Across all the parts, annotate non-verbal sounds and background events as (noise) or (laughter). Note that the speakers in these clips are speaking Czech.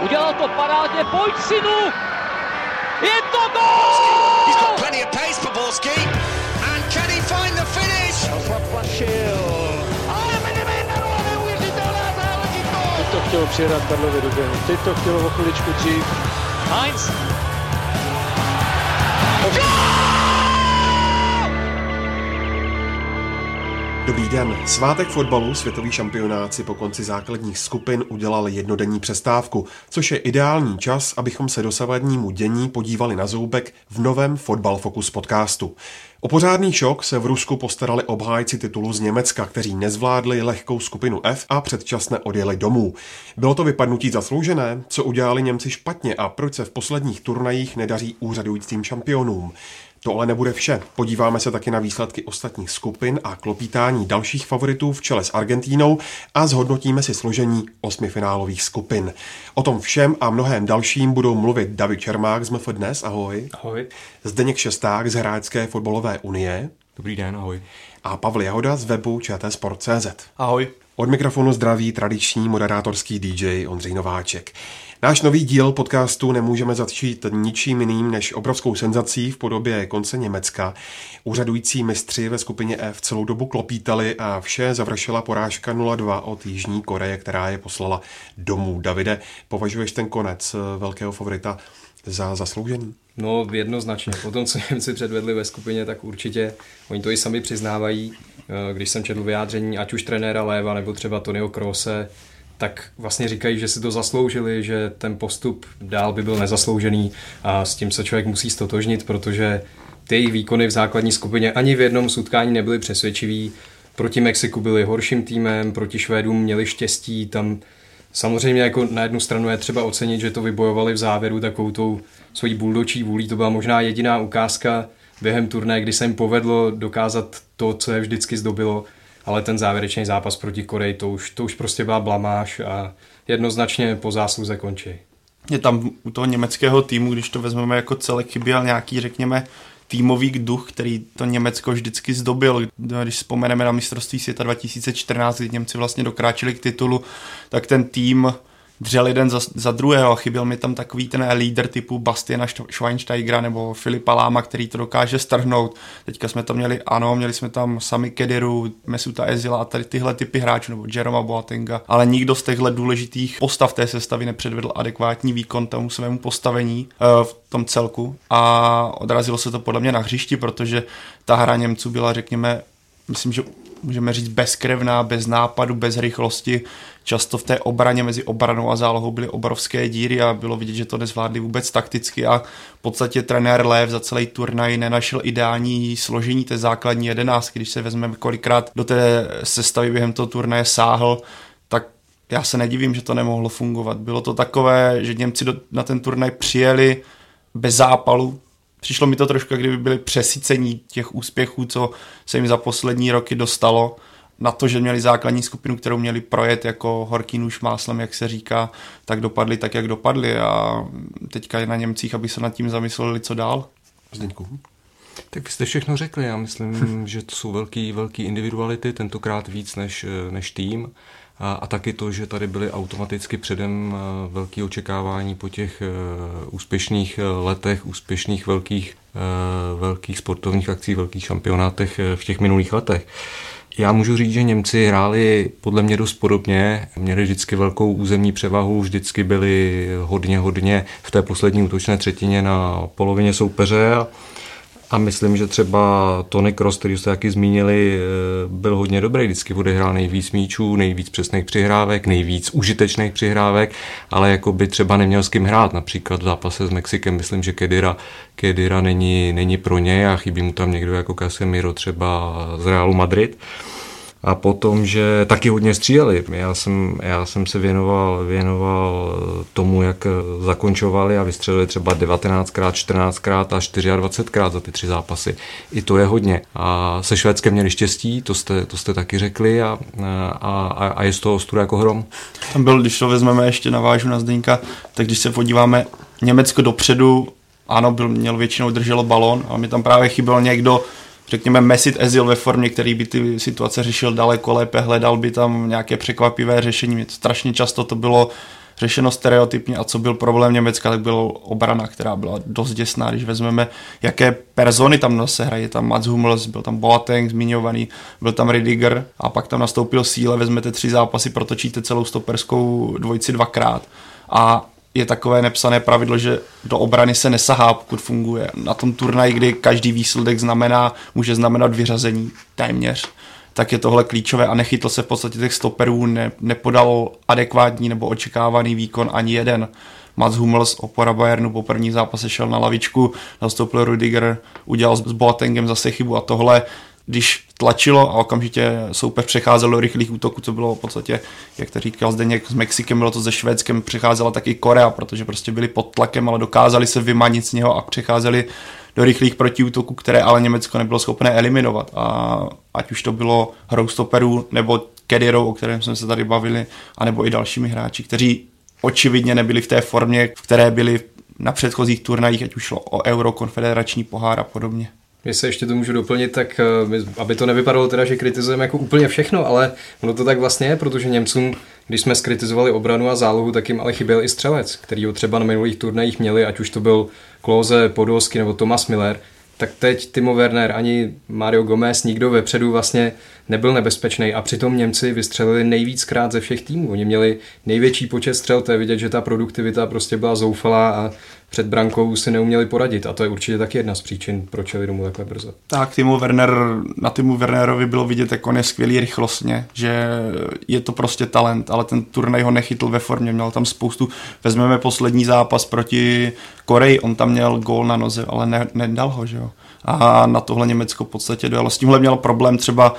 Udělal to parádně, pojď synu! Je to gol! He's got plenty of pace for Borski. And can he find the finish? Ale Medemendaro, neuvěřitelná záležitost! Teď to chtělo přijedat Karlovi do. Teď to chtělo o chviličku dřív. Heinz, Dobrý den. Svátek fotbalu světový šampionát si po konci základních skupin udělal jednodenní přestávku, což je ideální čas, abychom se dosavadnímu dění podívali na zoubek v novém Fotbal Focus podcastu. O pořádný šok se v Rusku postarali obhájci titulu z Německa, kteří nezvládli lehkou skupinu F a předčasně odjeli domů. Bylo to vypadnutí zasloužené? Co udělali Němci špatně a proč se v posledních turnajích nedaří úřadujícím šampionům? To ale nebude vše. Podíváme se taky na výsledky ostatních skupin a klopítání dalších favoritů v čele s Argentínou a zhodnotíme si složení osmifinálových skupin. O tom všem a mnohem dalším budou mluvit David Čermák z MF Dnes, ahoj. Ahoj. Zdeněk Šesták z Hráčské fotbalové unie Dobrý den, ahoj. a Pavel Jahoda z webu čtsport.cz. Ahoj. Od mikrofonu zdraví tradiční moderátorský DJ Ondřej Nováček. Náš nový díl podcastu nemůžeme začít ničím jiným než obrovskou senzací v podobě konce Německa. Úřadující mistři ve skupině F celou dobu klopítali a vše završila porážka 0-2 od Jižní Koreje, která je poslala domů. Davide, považuješ ten konec eh, velkého favorita za zasloužený? No jednoznačně. Po tom, co Němci předvedli ve skupině, tak určitě oni to i sami přiznávají. Eh, Když jsem četl vyjádření ať už trenéra Léva nebo třeba Tonyho Krose, tak vlastně říkají, že si to zasloužili, že ten postup dál by byl nezasloužený a s tím se člověk musí stotožnit, protože ty jejich výkony v základní skupině ani v jednom z utkání nebyly přesvědčivý. Proti Mexiku byli horším týmem, proti Švédům měli štěstí, tam samozřejmě jako na jednu stranu je třeba ocenit, že to vybojovali v závěru takovou tou svojí buldočí vůlí, to byla možná jediná ukázka během turné, kdy se jim povedlo dokázat to, co je vždycky zdobilo, ale ten závěrečný zápas proti Koreji, to už, to už prostě byla blamáž a jednoznačně po zásluze končí. je tam u toho německého týmu, když to vezmeme jako celek, chyběl nějaký, řekněme, týmový duch, který to Německo vždycky zdobil. Když vzpomeneme na mistrovství světa 2014, kdy Němci vlastně dokráčeli k titulu, tak ten tým dřel jeden za, za druhého a chyběl mi tam takový ten lídr typu Bastiana Schweinsteigera nebo Filipa Láma, který to dokáže strhnout. Teďka jsme tam měli, ano, měli jsme tam sami Kediru, Mesuta Ezila a tady tyhle typy hráčů, nebo Jeroma Boatenga, ale nikdo z těchto důležitých postav té sestavy nepředvedl adekvátní výkon tomu svému postavení uh, v tom celku a odrazilo se to podle mě na hřišti, protože ta hra Němců byla, řekněme, myslím, že můžeme říct bezkrevná, bez nápadu, bez rychlosti. Často v té obraně mezi obranou a zálohou byly obrovské díry a bylo vidět, že to nezvládli vůbec takticky a v podstatě trenér Lev za celý turnaj nenašel ideální složení té základní jedenáctky. Když se vezmeme kolikrát do té sestavy během toho turnaje sáhl, tak já se nedivím, že to nemohlo fungovat. Bylo to takové, že Němci na ten turnaj přijeli bez zápalu, Přišlo mi to trošku, kdyby byli přesycení těch úspěchů, co se jim za poslední roky dostalo na to, že měli základní skupinu, kterou měli projet jako horký nůž máslem, jak se říká, tak dopadli tak, jak dopadli a teďka je na Němcích, aby se nad tím zamysleli, co dál. Zdeňku? Tak vy jste všechno řekli, já myslím, (laughs) že to jsou velký, velký individuality, tentokrát víc než, než tým. A, a taky to, že tady byly automaticky předem eh, velké očekávání po těch uh, úspěšných eh, letech, úspěšných velkých, velkých sportovních akcí, velkých šampionátech v těch minulých letech. Já můžu říct, že Němci hráli podle mě dost podobně, měli vždycky velkou územní převahu, vždycky byli hodně, hodně v té poslední útočné třetině na polovině soupeře a, a myslím, že třeba Tony Cross, který jste taky zmínili, byl hodně dobrý, vždycky odehrál nejvíc míčů, nejvíc přesných přihrávek, nejvíc užitečných přihrávek, ale jako by třeba neměl s kým hrát, například v zápase s Mexikem, myslím, že Kedira, Kedira není, není pro něj a chybí mu tam někdo jako Casemiro třeba z Realu Madrid a potom, že taky hodně stříleli. Já jsem, já jsem se věnoval, věnoval tomu, jak zakončovali a vystřelili třeba 19krát, 14krát a 24krát za ty tři zápasy. I to je hodně. A se Švédskem měli štěstí, to jste, to jste taky řekli a, a, a je z toho ostuda jako hrom. Tam byl, když to vezmeme ještě navážu na Zdeňka, tak když se podíváme Německo dopředu, ano, byl, měl většinou drželo balon, ale mi tam právě chyběl někdo, řekněme, Messit Ezil ve formě, který by ty situace řešil daleko lépe, hledal by tam nějaké překvapivé řešení. Strašně často to bylo řešeno stereotypně a co byl problém Německa, tak byla obrana, která byla dost děsná, když vezmeme, jaké persony tam se hrají. Tam Mats Hummels, byl tam Boateng zmiňovaný, byl tam Ridiger a pak tam nastoupil síle, vezmete tři zápasy, protočíte celou stoperskou dvojici dvakrát. A je takové nepsané pravidlo, že do obrany se nesahá, pokud funguje. Na tom turnaji, kdy každý výsledek znamená, může znamenat vyřazení téměř, tak je tohle klíčové a nechytl se v podstatě těch stoperů, ne, nepodal adekvátní nebo očekávaný výkon ani jeden. Mats Hummels, opora Bayernu, po první zápase šel na lavičku, nastoupil Rudiger, udělal s Boatengem zase chybu a tohle když tlačilo a okamžitě soupeř přecházel do rychlých útoků, co bylo v podstatě, jak to říkal Zdeněk, s Mexikem bylo to se Švédskem, přecházela taky Korea, protože prostě byli pod tlakem, ale dokázali se vymanit z něho a přecházeli do rychlých protiútoků, které ale Německo nebylo schopné eliminovat. A ať už to bylo hrou stoperů nebo Kedirou, o kterém jsme se tady bavili, anebo i dalšími hráči, kteří očividně nebyli v té formě, v které byli na předchozích turnajích, ať už šlo o Euro, konfederační pohár a podobně. Jestli ještě to můžu doplnit, tak eh, aby to nevypadalo teda, že kritizujeme jako úplně všechno, ale ono to tak vlastně je, protože Němcům, když jsme skritizovali obranu a zálohu, tak jim ale chyběl i střelec, který ho třeba na minulých turnajích měli, ať už to byl Klose, Podolsky nebo Thomas Miller, tak teď Timo Werner ani Mario Gomez, nikdo vepředu vlastně nebyl nebezpečný a přitom Němci vystřelili nejvíckrát ze všech týmů. Oni měli největší počet střel, to je vidět, že ta produktivita prostě byla zoufalá a před brankou si neuměli poradit a to je určitě taky jedna z příčin, proč jeli domů takhle brzo. Tak, Timo Werner, na Timu Wernerovi bylo vidět, jak on je skvělý rychlostně, že je to prostě talent, ale ten turnaj ho nechytl ve formě, měl tam spoustu, vezmeme poslední zápas proti Koreji, on tam měl gól na noze, ale ne, nedal ho, že jo. A na tohle Německo v podstatě dojelo. S tímhle měl problém třeba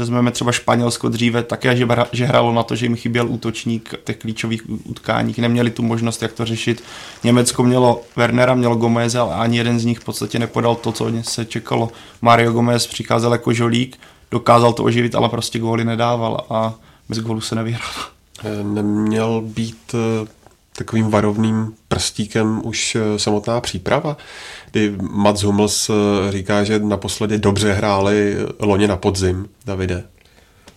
vezmeme třeba Španělsko dříve, také, že, že hrálo na to, že jim chyběl útočník těch klíčových utkáních, neměli tu možnost, jak to řešit. Německo mělo Wernera, mělo Gomeze, ale ani jeden z nich v podstatě nepodal to, co se čekalo. Mario Gomez přicházel jako žolík, dokázal to oživit, ale prostě góly nedával a bez gólu se nevyhrál. Neměl být eh, takovým varovným prstíkem už eh, samotná příprava, kdy Mats Hummels eh, říká, že naposledy dobře hráli loni na podzim, Davide.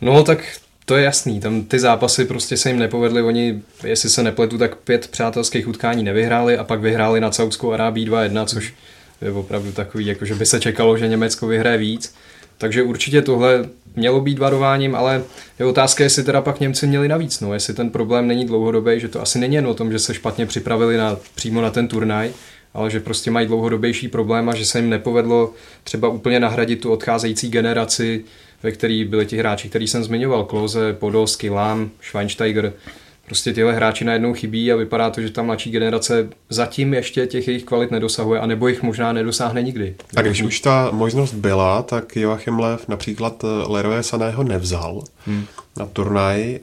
No tak to je jasný, tam ty zápasy prostě se jim nepovedly, oni, jestli se nepletu, tak pět přátelských utkání nevyhráli a pak vyhráli na Saudskou Arábii 2-1, což je opravdu takový, jako že by se čekalo, že Německo vyhraje víc. Takže určitě tohle mělo být varováním, ale je otázka, jestli teda pak Němci měli navíc. No, jestli ten problém není dlouhodobý, že to asi není jen o tom, že se špatně připravili na, přímo na ten turnaj, ale že prostě mají dlouhodobější problém a že se jim nepovedlo třeba úplně nahradit tu odcházející generaci, ve který byli ti hráči, který jsem zmiňoval, Klose, Podolsky, Lám, Schweinsteiger, prostě tyhle hráči najednou chybí a vypadá to, že ta mladší generace zatím ještě těch jejich kvalit nedosahuje, anebo jich možná nedosáhne nikdy. A když už ta možnost byla, tak Joachim Lev například eh, Leroy Saného nevzal hmm. na turnaj. E,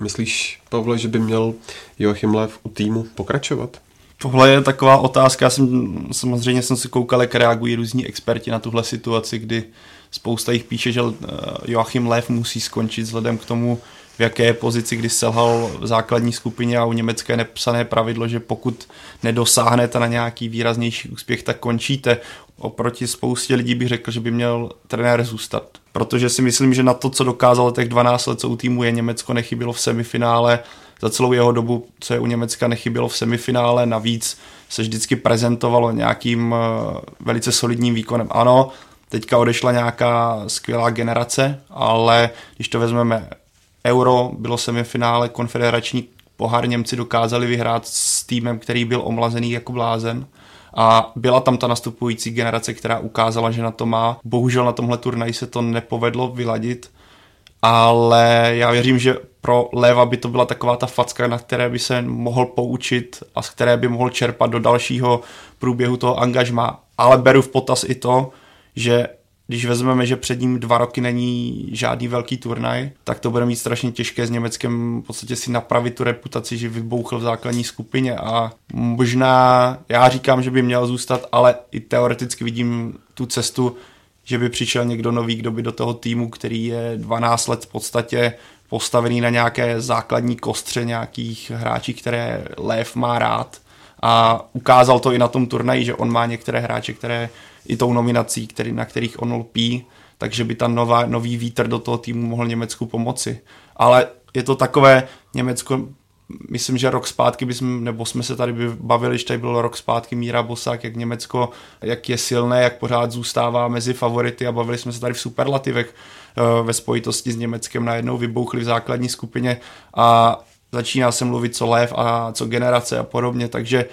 myslíš, Pavle, že by měl Joachim Lev u týmu pokračovat? Tohle je taková otázka, já jsem samozřejmě jsem si koukal, jak reagují různí experti na tuhle situaci, kdy spousta jich píše, že eh, Joachim Lev musí skončit vzhledem k tomu, v jaké pozici, kdy selhal v základní skupině a u Německé nepsané pravidlo, že pokud nedosáhnete na nějaký výraznější úspěch, tak končíte. Oproti spoustě lidí bych řekl, že by měl trenér zůstat. Protože si myslím, že na to, co dokázal těch 12 let, co u týmu je, Německo nechybilo v semifinále, za celou jeho dobu, co je u Německa nechybělo v semifinále, navíc se vždycky prezentovalo nějakým eh, velice solidním výkonem. Ano, teďka odešla nějaká skvělá generace, ale když to vezmeme Euro, bylo semifinále, konfederační pohár Němci dokázali vyhrát s týmem, který byl omlazený jako blázen a byla tam ta nastupující generace, která ukázala, že na to má. Bohužel na tomhle turnaji se to nepovedlo vyladit, ale já věřím, že pro Leva by to byla taková ta facka, na které by se mohl poučit a z které by mohl čerpat do dalšího průběhu toho angažma. Ale beru v potaz i to, že když vezmeme, že před ním dva roky není žádný velký turnaj, tak to bude mít strašně těžké s Německem v podstatě si napravit tu reputaci, že vybouchl v základní skupině. A možná, já říkám, že by měl zůstat, ale i teoreticky vidím tu cestu, že by přišel někdo nový, kdo by do toho týmu, který je 12 let v podstatě postavený na nějaké základní kostře nějakých hráčí, které Lev má rád. A ukázal to i na tom turnaji, že on má některé hráče, které i tou nominací, který, na kterých on lpí, takže by ta nová, nový vítr do toho týmu mohl Německu pomoci. Ale je to takové, Německo myslím, že rok zpátky bychom, nebo jsme se tady bavili, že tady byl rok zpátky Míra Bosák, jak Německo, jak je silné, jak pořád zůstává mezi favority a bavili jsme se tady v superlativech eh, ve spojitosti s Německem najednou vybouchli v základní skupině a začíná se mluvit co lev a co generace a podobně, takže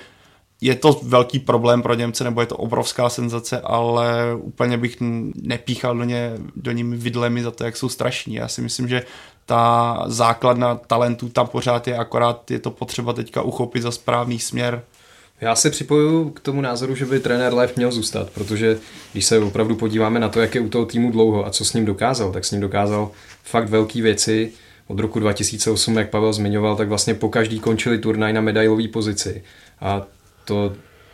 je to velký problém pro Němce, nebo je to obrovská senzace, ale úplně bych nepíchal do, ně, do nimi vidlemi za to, jak jsou strašní. Já si myslím, že ta základna talentů tam pořád je, akorát je to potřeba teďka uchopit za správný směr. Já se připoju k tomu názoru, že by trenér Lev měl zůstat, protože když se opravdu podíváme na to, jak je u toho týmu dlouho a co s ním dokázal, tak s ním dokázal fakt velké věci. Od roku 2008, jak Pavel zmiňoval, tak vlastně po každý končili turnaj na medailové pozici. A to,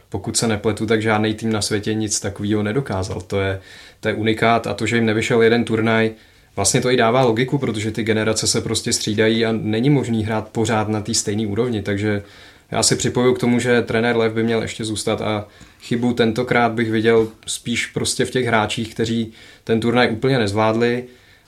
pokud se nepletu, tak žádný tým na světě nic takového nedokázal. To je, to je unikát a to, že jim nevyšel jeden turnaj, Vlastně to i dává logiku, protože ty generace se prostě střídají a není možný hrát pořád na té stejné úrovni, takže já si připoju k tomu, že trenér Lev by měl ještě zůstat a chybu tentokrát bych viděl spíš prostě v těch hráčích, kteří ten turnaj úplně nezvládli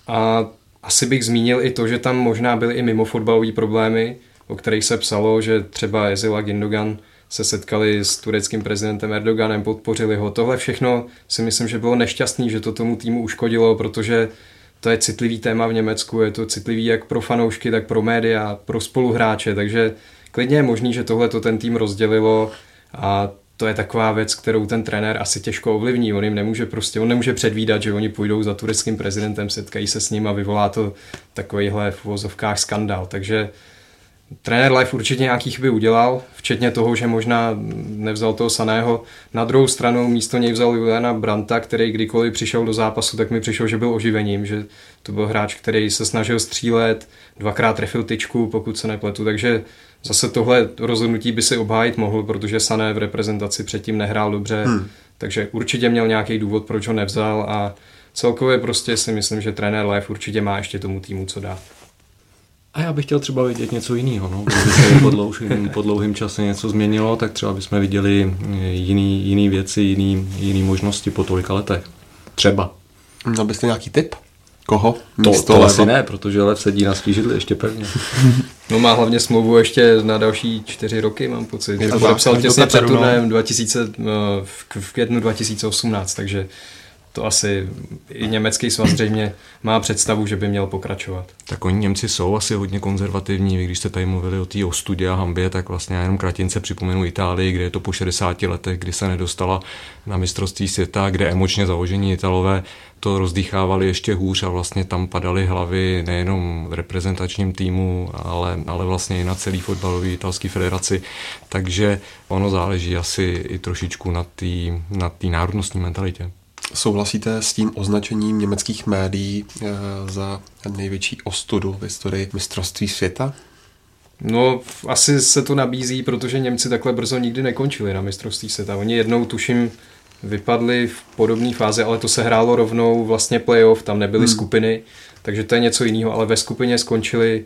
a asi bych zmínil i to, že tam možná byly i mimo fotbalové problémy, o kterých se psalo, že třeba Ezila Gindogan se setkali s tureckým prezidentem Erdoganem, podpořili ho. Tohle všechno si myslím, že bylo nešťastný, že to tomu týmu uškodilo, protože to je citlivý téma v Německu, je to citlivý jak pro fanoušky, tak pro média, pro spoluhráče, takže klidně je možný, že tohle to ten tým rozdělilo a to je taková věc, kterou ten trenér asi těžko ovlivní. On jim nemůže prostě, on nemůže předvídat, že oni půjdou za tureckým prezidentem, setkají se s ním a vyvolá to takovýhle v uvozovkách skandál. Takže Trenér Life určitě nějaký chyby udělal, včetně toho, že možná nevzal toho Saného. Na druhou stranu místo něj vzal Juliana Branta, který kdykoliv přišel do zápasu, tak mi přišel, že byl oživením, že to byl hráč, který se snažil střílet, dvakrát trefil tyčku, pokud se nepletu, takže zase tohle rozhodnutí by si obhájit mohl, protože Sané v reprezentaci předtím nehrál dobře, hmm. takže určitě měl nějaký důvod, proč ho nevzal a celkově prostě si myslím, že trenér Life určitě má ještě tomu týmu co dát. A já bych chtěl třeba vidět něco jiného. No. Kdyby se po dlouhým, po dlouhým čase něco změnilo, tak třeba bychom viděli jiný, jiný věci, jiný, jiný možnosti po tolika letech. Třeba. Měl byste nějaký tip? Koho? To, to asi ne, protože Lev sedí na svý židli ještě pevně. (laughs) no má hlavně smlouvu ještě na další čtyři roky, mám pocit. Je to podepsal těsně před turnajem 2000, no, v květnu 2018, takže to asi i německý svaz zřejmě má představu, že by měl pokračovat. Tak oni Němci jsou asi hodně konzervativní. Vy když jste tady mluvili o té ostudě a hambě, tak vlastně já jenom kratince připomenu Itálii, kde je to po 60 letech, kdy se nedostala na mistrovství světa, kde emočně založení Italové to rozdýchávali ještě hůř a vlastně tam padaly hlavy nejenom v reprezentačním týmu, ale, ale vlastně i na celý fotbalový italský federaci. Takže ono záleží asi i trošičku na té na národnostní mentalitě. Souhlasíte s tím označením německých médií eh, za největší ostudu v historii mistrovství světa? No, asi se to nabízí, protože Němci takhle brzo nikdy nekončili na mistrovství světa. Oni jednou, tuším, vypadli v podobné fázi, ale to se hrálo rovnou vlastně playoff, tam nebyly hmm. skupiny, takže to je něco jiného, ale ve skupině skončili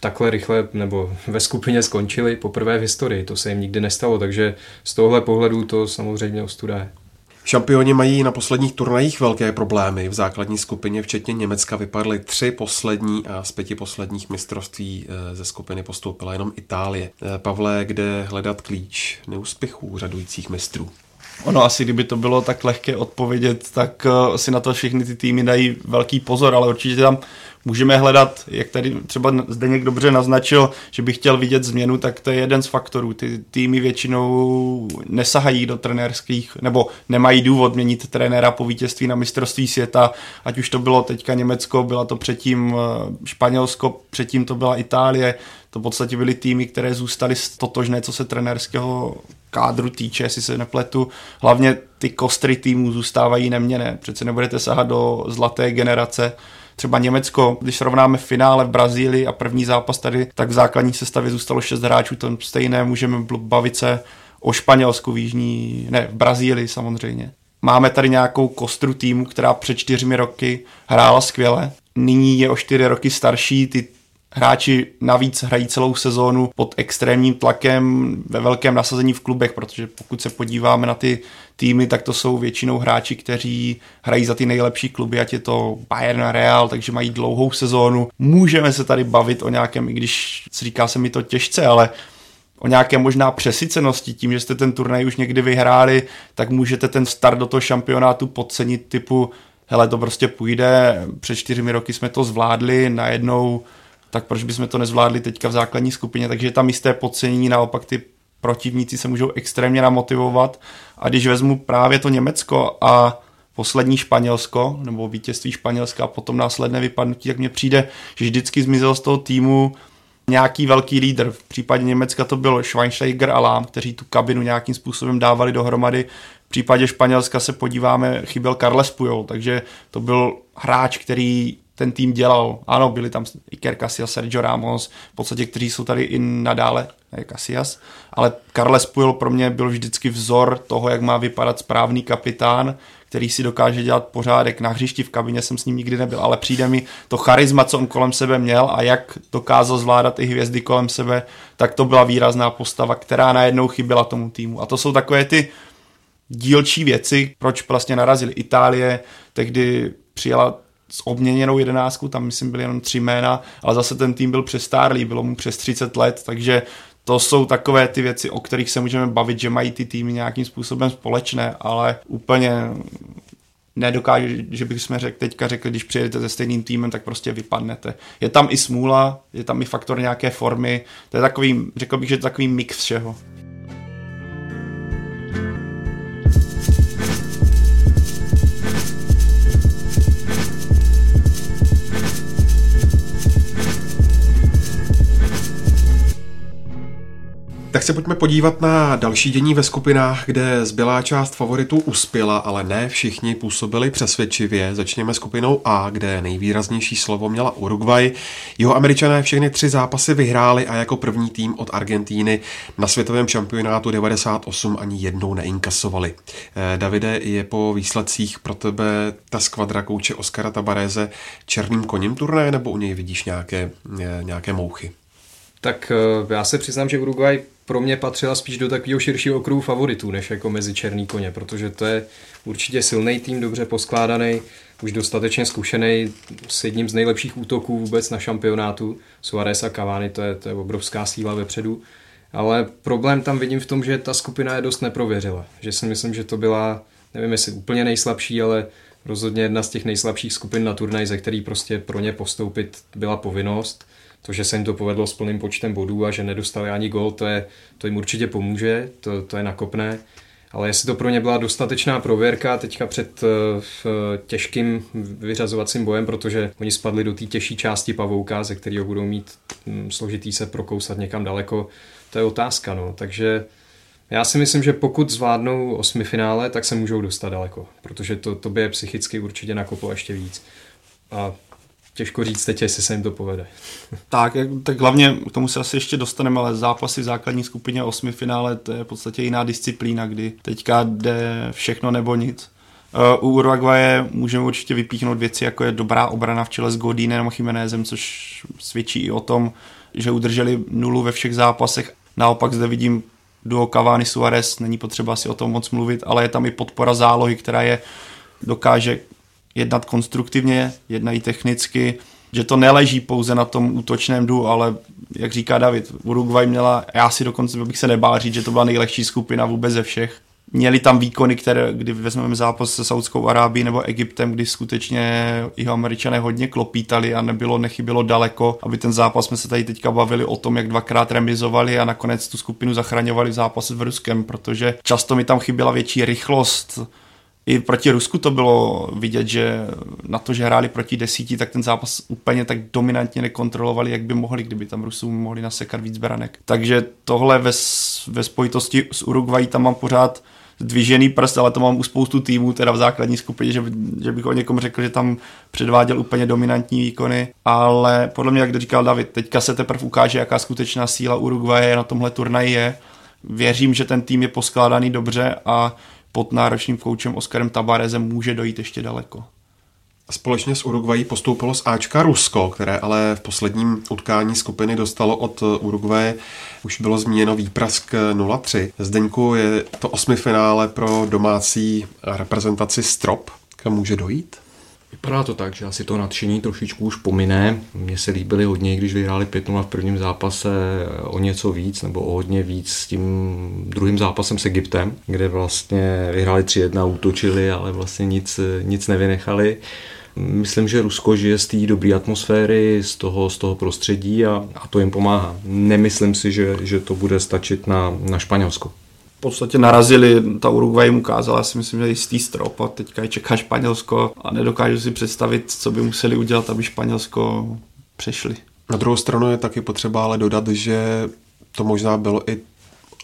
takhle rychle, nebo ve skupině skončili poprvé v historii, to se jim nikdy nestalo, takže z tohle pohledu to samozřejmě ostuda je. Šampioni mají na posledních turnajích velké problémy. V základní skupině včetně Německa vypadly tři poslední a z pěti posledních mistrovství eh, ze skupiny postoupila jenom Itálie. Eh, Pavle, kde hledat klíč neúspěchů řadujících mistrů? Ono asi, kdyby to bylo tak lehké odpovědět, tak eh, si na to všechny ty týmy dají velký pozor, ale určitě tam můžeme hledat, jak tady třeba Zdeněk dobře naznačil, že by chtěl vidět změnu, tak to je jeden z faktorů. Ty týmy většinou nesahají do trenérských, nebo nemají důvod měnit trenéra po vítězství na mistrovství světa, ať už to bylo teďka Německo, byla to předtím eh, Španělsko, předtím to byla Itálie, to v podstatě byly týmy, které zůstaly totožné, co se trenérského kádru týče, jestli se nepletu. Hlavně ty kostry týmů zůstávají neměné. Přece nebudete sahat do zlaté generace, třeba Německo, když srovnáme finále v Brazílii a první zápas tady, tak v základní sestavě zůstalo 6 hráčů, to stejné můžeme bavit se o Španělsku v Jižní, ne, v Brazílii samozřejmě. Máme tady nějakou kostru týmu, která před čtyřmi roky hrála skvěle. Nyní je o čtyři roky starší, ty hráči navíc hrají celou sezónu pod extrémním tlakem ve velkém nasazení v klubech, protože pokud se podíváme na ty týmy, tak to jsou většinou hráči, kteří hrají za ty nejlepší kluby, ať je to Bayern a Real, takže mají dlouhou sezónu. Můžeme se tady bavit o nějakém, i když říká se mi to těžce, ale o nějaké možná přesycenosti, tím, že jste ten turnaj už někdy vyhráli, tak můžete ten start do toho šampionátu podcenit typu hele, to prostě půjde, před čtyřmi roky jsme to zvládli, najednou tak proč bychom to nezvládli teďka v základní skupině, takže tam jisté podcenění, naopak ty protivníci se můžou extrémně namotivovat a když vezmu právě to Německo a poslední Španělsko, nebo vítězství Španělska a potom následné vypadnutí, tak mně přijde, že vždycky zmizel z toho týmu nějaký velký lídr. V případě Německa to byl Schweinsteiger a Lahm, kteří tu kabinu nějakým způsobem dávali dohromady. V případě Španělska se podíváme, chyběl Carles Puyol, takže to byl hráč, který ten tým dělal. Ano, byli tam Iker Casillas, Sergio Ramos, v podstatě, kteří jsou tady i nadále, ne Casillas, ale Carles Puyol pro mě byl vždycky vzor toho, jak má vypadat správný kapitán, který si dokáže dělat pořádek na hřišti, v kabině jsem s ním nikdy nebyl, ale přijde mi to charisma, co on kolem sebe měl a jak dokázal zvládat i hvězdy kolem sebe, tak to byla výrazná postava, která najednou chyběla tomu týmu. A to jsou takové ty dílčí věci, proč vlastně narazili Itálie, tehdy přijela s obměněnou jedenáctku, tam myslím byly jenom tři jména, ale zase ten tým byl přestárlý, bylo mu přes 30 let, takže to jsou takové ty věci, o kterých se můžeme bavit, že mají ty týmy nějakým způsobem společné, ale úplně nedokáže, že bychom řek, teďka řekli, když přijedete se stejným týmem, tak prostě vypadnete. Je tam i smůla, je tam i faktor nějaké formy, to je takový, řekl bych, že to je takový mix všeho. Tak se pojďme podívat na další dění ve skupinách, kde zbylá část favoritů uspěla, ale ne všichni působili přesvědčivě. Začněme skupinou A, kde nejvýraznější slovo měla Uruguay. Jeho američané všechny tři zápasy vyhráli a jako první tým od Argentíny na světovém šampionátu 98 ani jednou neinkasovali. Eh, Davide, je po výsledcích pro tebe ta skvadra kouče Oskara Tabareze černým koním turné, nebo u něj vidíš nějaké, eh, nějaké mouchy? Tak eh, já se přiznám, že Uruguay pro mě patřila spíš do takového širšího okruhu favoritů, než jako mezi černý koně, protože to je určitě silný tým, dobře poskládaný, už dostatečně zkušený s jedním z nejlepších útoků vůbec na šampionátu. Suarez a Cavani, to je, to je obrovská síla vepředu. Ale problém tam vidím v tom, že ta skupina je dost neprověřila. Že si myslím, že to byla, nevím jestli úplně nejslabší, ale rozhodně jedna z těch nejslabších skupin na turnaj, ze který prostě pro ně postoupit byla povinnost. To, že se jim to povedlo s plným počtem bodů a že nedostali ani gol, to, je, to jim určitě pomůže, to, to je nakopné. Ale jestli to pro ně byla dostatečná prověrka teďka před uh, těžkým vyřazovacím bojem, protože oni spadli do té těžší části pavouka, ze kterého budou mít um, složitý se prokousat někam daleko, to je otázka. No. Takže já si myslím, že pokud zvládnou osmi finále, tak se můžou dostat daleko, protože to, to by je psychicky určitě nakoplo ještě víc. A těžko říct teď, jestli se jim to povede. (laughs) tak, tak hlavně k tomu se asi ještě dostaneme, ale zápasy v základní skupině osmi finále, to je v podstatě jiná disciplína, kdy teďka jde všechno nebo nic. Uh, u Uruguaye můžeme určitě vypíchnout věci, jako je dobrá obrana v čele s Godínem a Chimenezem, což svědčí i o tom, že udrželi nulu ve všech zápasech. Naopak zde vidím duo Cavani Suarez, není potřeba si o tom moc mluvit, ale je tam i podpora zálohy, která je dokáže jednat konstruktivně, jednají technicky, že to neleží pouze na tom útočném du, ale jak říká David, Uruguay měla, já si dokonce bych se nebál říct, že to byla nejlehčí skupina vůbec ze všech. Měli tam výkony, které, kdy vezmeme zápas se Saudskou Arábií nebo Egyptem, kdy skutečně jeho američané hodně klopítali a nebylo, nechybilo daleko, aby ten zápas jsme se tady teďka bavili o tom, jak dvakrát remizovali a nakonec tu skupinu zachraňovali v zápase v Ruskem, protože často mi tam chyběla větší rychlost, i proti Rusku to bylo vidět, že na to, že hráli proti desíti, tak ten zápas úplně tak dominantně nekontrolovali, jak by mohli, kdyby tam Rusům mohli nasekat víc branek. Takže tohle ve, ve spojitosti s Uruguay tam mám pořád dvižený prst, ale to mám u spoustu týmů, teda v základní skupině, že, že bych o někom řekl, že tam předváděl úplně dominantní výkony, ale podle mě, jak říkal David, teďka se teprve ukáže, jaká skutečná síla Uruguaye na tomhle turnaji je. Věřím, že ten tým je poskládaný dobře a pod náročným koučem Oskarem Tabarezem může dojít ještě daleko. Společně s Uruguayí postoupilo z Ačka Rusko, které ale v posledním utkání skupiny dostalo od Uruguaye. Už bylo zmíněno výprask 0-3. Zdeňku je to osmi finále pro domácí reprezentaci Strop. Kam může dojít? Vypadá to tak, že asi to nadšení trošičku už pomine. Mně se líbily hodně, když vyhráli 5 v prvním zápase o něco víc, nebo o hodně víc s tím druhým zápasem s Egyptem, kde vlastně vyhráli 3-1, útočili, ale vlastně nic, nic nevynechali. Myslím, že Rusko žije z té dobré atmosféry, z toho, z toho prostředí a, a to jim pomáhá. Nemyslím si, že, že to bude stačit na, na Španělsko v podstatě narazili, ta Uruguay jim ukázala, si myslím, že jistý strop a teďka je čeká Španělsko a nedokážu si představit, co by museli udělat, aby Španělsko přešli. Na druhou stranu je taky potřeba ale dodat, že to možná bylo i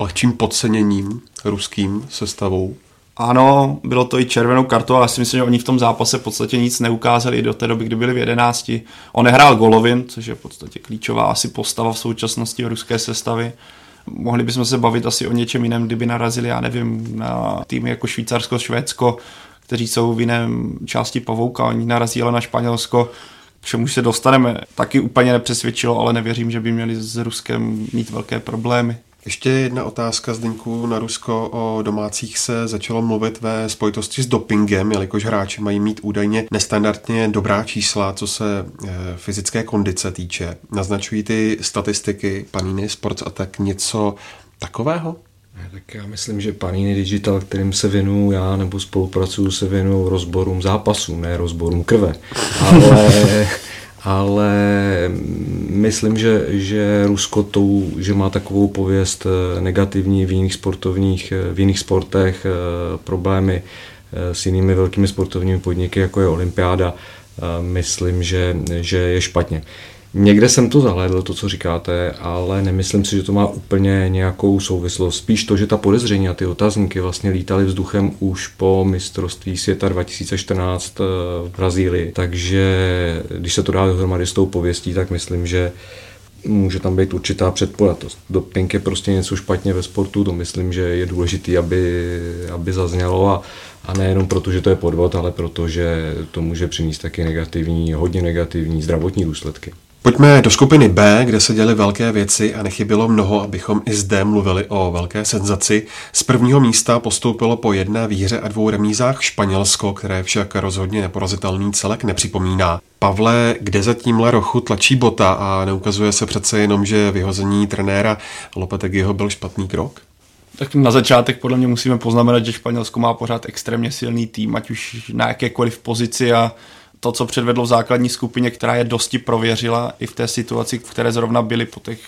lehčím podceněním ruským sestavou. Ano, bylo to i červenou kartou, ale já si myslím, že oni v tom zápase v podstatě nic neukázali do té doby, kdy byli v jedenácti. On nehrál Golovin, což je v podstatě klíčová asi postava v současnosti ruské sestavy Mohli bychom se bavit asi o něčem jiném, kdyby narazili, já nevím, na týmy jako Švýcarsko, Švédsko, kteří jsou v jiném části pavouka, oni narazí ale na Španělsko, k čemu se dostaneme. Taky úplně nepřesvědčilo, ale nevěřím, že by měli s Ruskem mít velké problémy. Ještě jedna otázka Zdeňku na Rusko. O domácích se začalo mluvit ve spojitosti s dopingem, jelikož hráči mají mít údajně nestandardně dobrá čísla, co se e, fyzické kondice týče. Naznačují ty statistiky Panini Sports a tak něco takového? Tak já myslím, že Panini Digital, kterým se věnuju já nebo spolupracuju, se věnuju rozborům zápasů, ne rozborům krve. Ale ale myslím, že, že Rusko tou, že má takovou pověst eh, negativní v jiných sportovních, eh, v jiných sportech, eh, problémy s jinými velkými sportovními podniky, jako je olympiáda, myslím, že, že je špatně. Někde jsem to zahlédl, to, co říkáte, ale nemyslím si, že to má úplně nějakou souvislost. Spíš to, že ta podezření a ty otazníky vlastně lítaly vzduchem už po mistrovství světa 2014 eh, v Brazílii. Takže když se to dá dohromady s tou pověstí, tak myslím, že může tam být určitá předpojatost. Doping je prostě něco špatně ve sportu, to myslím, že je důležité, aby, aby zaznělo a, a nejenom proto, že to je podvod, ale proto, že to může přinést taky negativní, hodně negativní zdravotní důsledky. Pojďme do skupiny B, kde se děly velké věci a nechybilo mnoho, abychom i zde mluvili o velké senzaci. Z prvního místa postoupilo po jedné výhře a dvou remízách Španělsko, které však rozhodně neporazitelný celek nepřipomíná. Pavle, kde za tímhle rochu tlačí bota a neukazuje se přece jenom, že vyhození trenéra Lopetegiho byl špatný krok? Tak na začátek podle mě musíme poznamenat, že Španělsko má pořád extrémně silný tým, ať už na jakékoliv pozici a to, co předvedlo v základní skupině, která je dosti prověřila i v té situaci, v které zrovna byli po těch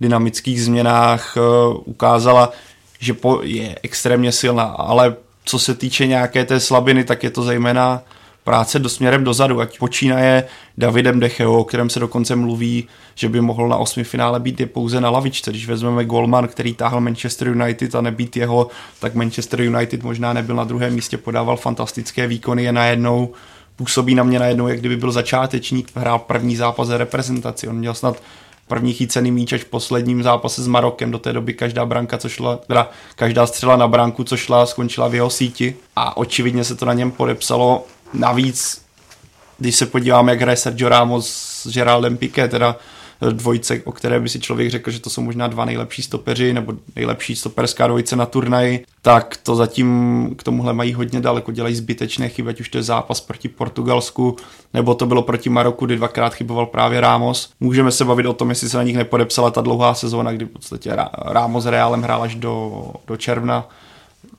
dynamických změnách, eh, ukázala, že je extrémně silná, ale co se týče nějaké té slabiny, tak je to zejména práce do směrem dozadu, ať počínaje Davidem Decheo, o kterém se dokonce mluví, že by mohl na osmi finále být je pouze na lavičce. Když vezmeme Golman, který táhl Manchester United a nebýt jeho, tak Manchester United možná nebyl na druhém místě, podával fantastické výkony, je najednou působí na mě najednou, jak kdyby byl začátečník, hrál první zápas reprezentaci. On měl snad první chycený míč až v posledním zápase s Marokem. Do té doby každá branka, co šla, teda každá střela na branku, co šla, skončila v jeho síti. A očividně se to na něm podepsalo. Navíc, když se podíváme, jak hraje Sergio Ramos s Geraldem Piqué, teda dvojce, o které by si člověk řekl, že to jsou možná dva nejlepší stopeři nebo nejlepší stoperská dvojice na turnaji, tak to zatím k tomuhle mají hodně daleko, dělají zbytečné chyby, ať už to je zápas proti Portugalsku, nebo to bylo proti Maroku, kdy dvakrát chyboval právě Ramos. Můžeme se bavit o tom, jestli se na nich nepodepsala ta dlouhá sezóna, kdy v podstatě Ramos Realem hrál až do, do června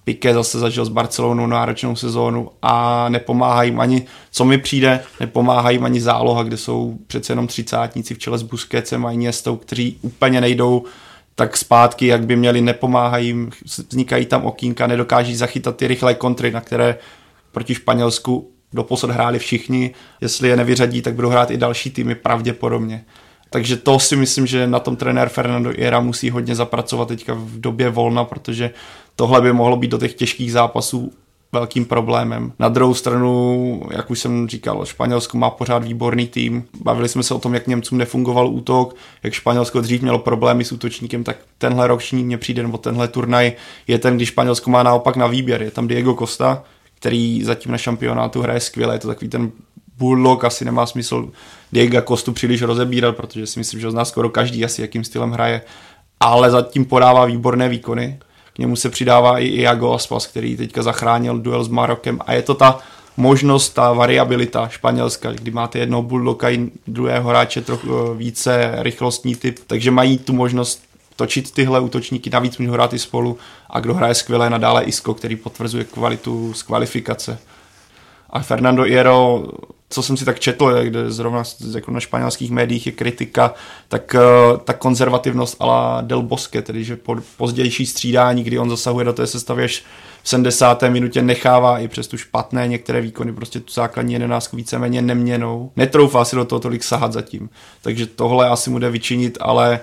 Piqué zase zažil s Barcelonou náročnou sezónu a nepomáhají jim ani, co mi přijde, nepomáhají jim ani záloha, kde jsou přece jenom třicátníci v čele s Busquetsem a Iniestou, kteří úplně nejdou tak zpátky, jak by měli, nepomáhají jim, vznikají tam okýnka, nedokáží zachytat ty rychlé kontry, na které proti Španělsku doposud hráli všichni. Jestli je nevyřadí, tak budou hrát i další týmy pravděpodobně. Takže to si myslím, že na tom trenér Fernando Iera musí hodně zapracovat teďka v době volna, protože tohle by mohlo být do těch těžkých zápasů velkým problémem. Na druhou stranu, jak už jsem říkal, Španělsko má pořád výborný tým. Bavili jsme se o tom, jak Němcům nefungoval útok, jak Španělsko dřív mělo problémy s útočníkem, tak tenhle roční mě přijde, nebo tenhle turnaj je ten, když Španělsko má naopak na výběr. Je tam Diego Costa, který zatím na šampionátu hraje skvěle, je to takový ten Bulldog, asi nemá smysl Diego Kostu příliš rozebírat, protože si myslím, že ho zná skoro každý asi, jakým stylem hraje, ale zatím podává výborné výkony. K němu se přidává i Iago Aspas, který teďka zachránil duel s Marokem. A je to ta možnost, ta variabilita španělska, kdy máte jednoho bulldoga i druhého hráče trochu eh, více rychlostní typ, takže mají tu možnost točit tyhle útočníky, navíc můžou hrát i spolu. A kdo hraje skvěle nadále Isco, který potvrzuje kvalitu z kvalifikace. A Fernando Hierro, co jsem si tak četl, kde zrovna jako na španělských médiích je kritika, tak uh, ta konzervativnost ala Del Bosque, tedy že po pozdější střídání, kdy on zasahuje do té sestavy až v 70. minutě nechává i přes tu špatné některé výkony, prostě tu základní jedenáctku víceméně neměnou. Netroufá si do toho tolik sahat zatím. Takže tohle asi mu jde vyčinit, ale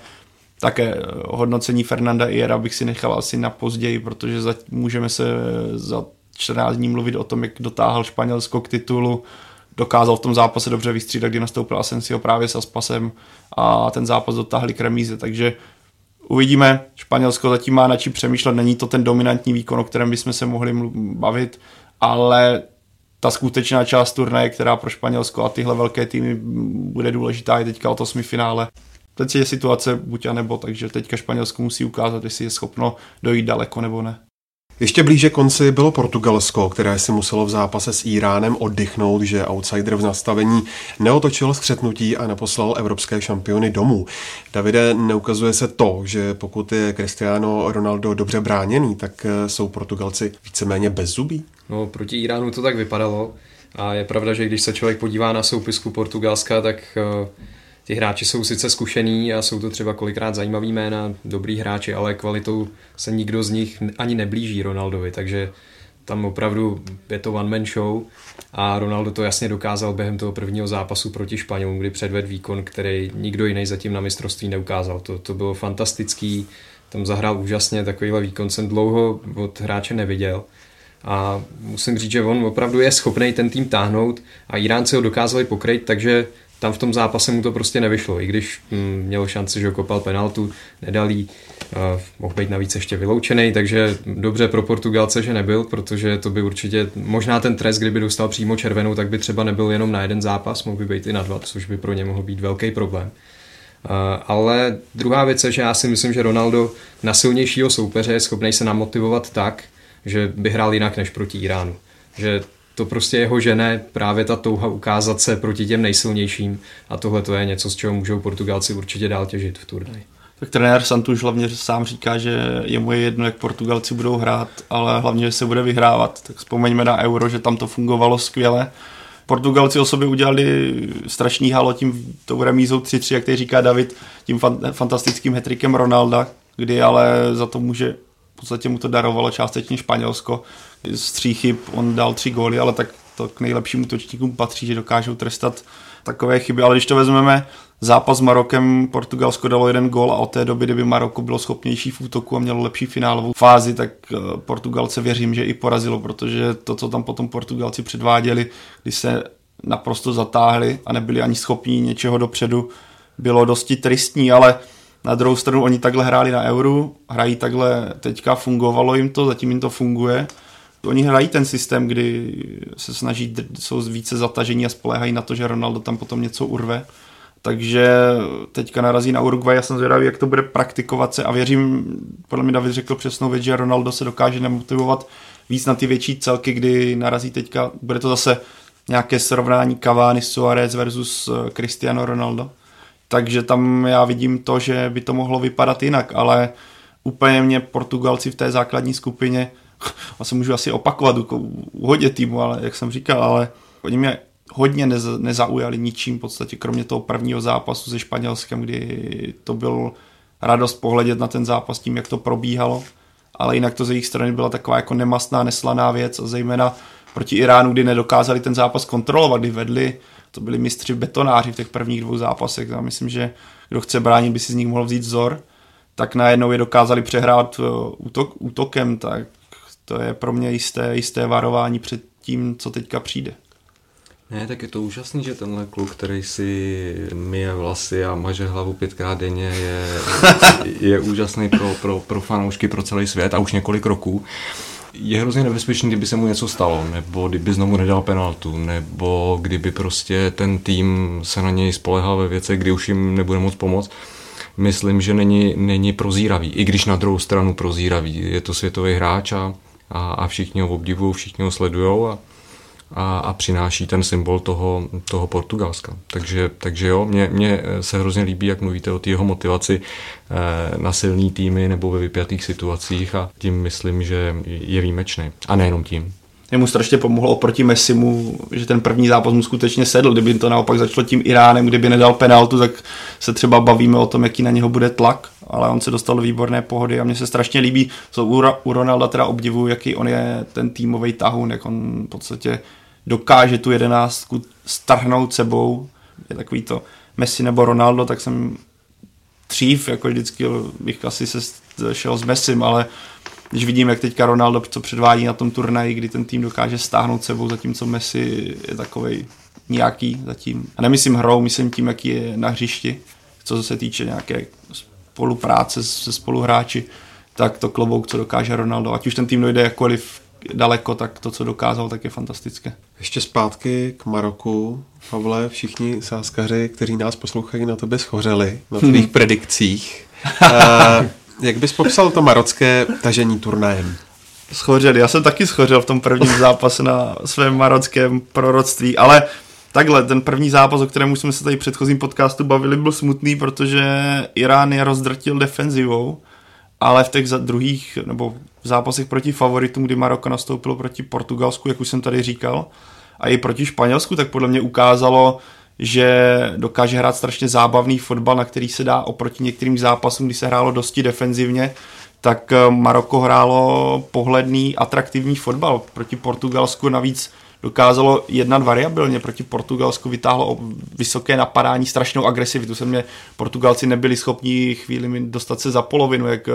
také eh, hodnocení Fernanda Iera bych si nechal asi na později, protože za, můžeme se za 14 dní mluvit o tom, jak dotáhl Španělsko k titulu, dokázal v tom zápase dobře vystřídat, kdy nastoupil Asensio právě s Aspasem a ten zápas dotáhli k remíze, takže uvidíme, Španělsko zatím má na čím přemýšlet, není to ten dominantní výkon, o kterém bychom se mohli bavit, ale ta skutečná část turnaje, která pro Španělsko a tyhle velké týmy bude důležitá, je teďka o to finále. Teď je situace buď a nebo, takže teďka Španělsko musí ukázat, jestli je schopno dojít daleko nebo ne. Ještě blíže konci bylo Portugalsko, které si muselo v zápase s Iránem oddychnout, že outsider v nastavení neotočil skřetnutí a neposlal evropské šampiony domů. Davide, neukazuje se to, že pokud je Cristiano Ronaldo dobře bráněný, tak jsou Portugalci víceméně bezzubí? No, proti Iránu to tak vypadalo. A je pravda, že když se člověk podívá na soupisku Portugalska, tak uh ti hráči jsou sice zkušený a jsou to třeba kolikrát zajímavý jména, dobrý hráči, ale kvalitou se nikdo z nich ani neblíží Ronaldovi, takže tam opravdu je to one man show a Ronaldo to jasně dokázal během toho prvního zápasu proti Španělům, kdy předved výkon, který nikdo jiný zatím na mistrovství neukázal. To, to bylo fantastický, tam zahrál úžasně, takovýhle výkon jsem dlouho od hráče neviděl. A musím říct, že on opravdu je schopný ten tým táhnout a Iránci ho dokázali pokryt, takže tam v tom zápase mu to prostě nevyšlo, i když hm, měl šanci, že kopal penaltu, nedal jí, mohl být navíc ještě vyloučený, takže dobře pro Portugalce, že nebyl, protože to by určitě, možná ten trest, kdyby dostal přímo červenou, tak by třeba nebyl jenom na jeden zápas, mohl by být i na dva, což by pro ně mohl být velký problém. Uh, ale druhá věc je, že já si myslím, že Ronaldo na silnějšího soupeře je schopný se namotivovat tak, že by hrál jinak než proti Iránu. Že to prostě jeho žene právě ta touha ukázat se proti těm nejsilnějším a tohle to je něco, z čeho můžou Portugalci určitě dál těžit v turnaji. Tak trenér Santuš hlavně sám říká, že je mu je jedno, jak Portugalci budou hrát, ale hlavně, že se bude vyhrávat. Tak vzpomeňme na Euro, že tam to fungovalo skvěle. Portugalci o sobě udělali strašný halo tím tou remízou 3-3, jak teď říká David, tím fantastickým hetrikem Ronalda, kdy ale za to může v podstatě mu to darovalo částečně Španělsko. Z tří chyb on dal tři góly, ale tak to k nejlepším útočníkům patří, že dokážou trestat takové chyby. Ale když to vezmeme, zápas s Marokem Portugalsko dalo jeden gól a od té doby, kdyby Maroko bylo schopnější v útoku a mělo lepší finálovou fázi, tak eh, Portugalce věřím, že i porazilo, protože to, co tam potom Portugalci předváděli, když se naprosto zatáhli a nebyli ani schopní něčeho dopředu, bylo dosti tristní, ale na druhou stranu oni takhle hráli na euru, hrají takhle, teďka fungovalo jim to, zatím jim to funguje. Oni hrají ten systém, kdy se snaží, jsou více zatažení a spolehají na to, že Ronaldo tam potom něco urve. Takže teďka narazí na Uruguay, já jsem zvědavý, jak to bude praktikovat se a věřím, podle mě David řekl přesnou věc, že Ronaldo se dokáže nemotivovat víc na ty větší celky, kdy narazí teďka, bude to zase nějaké srovnání Cavani, Suarez versus eh, Cristiano Ronaldo. Takže tam já vidím to, že by to mohlo vypadat jinak, ale úplně mě Portugalci v té základní skupině, (laughs) a se můžu asi opakovat u hodně týmu, ale jak jsem říkal, ale oni mě hodně neza, nezaujali ničím v podstatě, kromě toho prvního zápasu se Španělskem, kdy to byl radost pohledět na ten zápas tím, jak to probíhalo, ale jinak to ze jejich strany byla taková jako nemastná, neslaná věc a zejména proti Iránu, kdy nedokázali ten zápas kontrolovat, kdy vedli to byli mistři betonáři v těch prvních dvou zápasech. Já myslím, že kdo chce bránit, by si z nich mohl vzít vzor. Tak najednou je dokázali přehrát uh, útok, útokem, tak to je pro mě jisté, jisté varování před tím, co teďka přijde. Ne, tak je to úžasný, že tenhle kluk, který si myje vlasy a maže hlavu pětkrát denně, je, (laughs) je úžasný pro, pro, pro fanoušky, pro celý svět a už několik roků. je hrozně nebezpečný, kdyby se mu něco stalo, nebo kdyby znovu nedal penaltu, nebo kdyby prostě ten tým se na něj spolehal ve věcech, kdy už jim nebude moc pomoct. Myslím, že není, není prozíravý, i když na druhou stranu prozíravý. Je to světový hráč a, a, a všichni ho obdivují, všichni ho sledují a, a, a přináší ten symbol toho, toho Portugalska. Takže, takže jo, mě, mě se hrozně líbí, jak mluvíte o té jeho motivaci eh, na silný týmy nebo ve vypjatých situacích a tím myslím, že je výjimečný. A nejenom tím mu strašně pomohlo oproti Messimu, že ten první zápas mu skutečně sedl. Kdyby to naopak začalo tím Iránem, kdyby nedal penaltu, tak se třeba bavíme o tom, jaký na něho bude tlak, ale on se dostal do výborné pohody a mně se strašně líbí, co u Ronalda teda obdivuju, jaký on je ten týmový tahun, jak on v podstatě dokáže tu jedenáctku strhnout sebou. Je takový to Messi nebo Ronaldo, tak jsem dřív, jako vždycky bych asi se šel s Messim, ale když vidím, jak teďka Ronaldo co předvádí na tom turnaji, kdy ten tým dokáže stáhnout sebou, zatímco Messi je takový nějaký zatím. A nemyslím hrou, myslím tím, jaký je na hřišti, co se týče nějaké spolupráce se spoluhráči, tak to klobouk, co dokáže Ronaldo. Ať už ten tým dojde jakkoliv daleko, tak to, co dokázal, tak je fantastické. Ještě zpátky k Maroku. Pavle, všichni sáskaři, kteří nás poslouchají, na tebe schořeli, na tvých hmm. (laughs) predikcích. (laughs) Jak bys popsal to marocké tažení turnajem? Schořel, já jsem taky schořel v tom prvním zápase na svém marockém proroctví, ale takhle, ten první zápas, o kterém jsme se tady v předchozím podcastu bavili, byl smutný, protože Irán je rozdrtil defenzivou, ale v těch druhých nebo v zápasech proti favoritům, kdy Maroko nastoupilo proti Portugalsku, jak už jsem tady říkal, a i proti Španělsku, tak podle mě ukázalo, že dokáže hrát strašně zábavný fotbal, na který se dá oproti některým zápasům, kdy se hrálo dosti defenzivně, tak eh, Maroko hrálo pohledný, atraktivní fotbal. Proti Portugalsku navíc dokázalo jednat variabilně. Proti Portugalsku vytáhlo vysoké napadání, strašnou agresivitu. Se mě Portugalci nebyli schopni chvíli dostat se za polovinu, jak eh,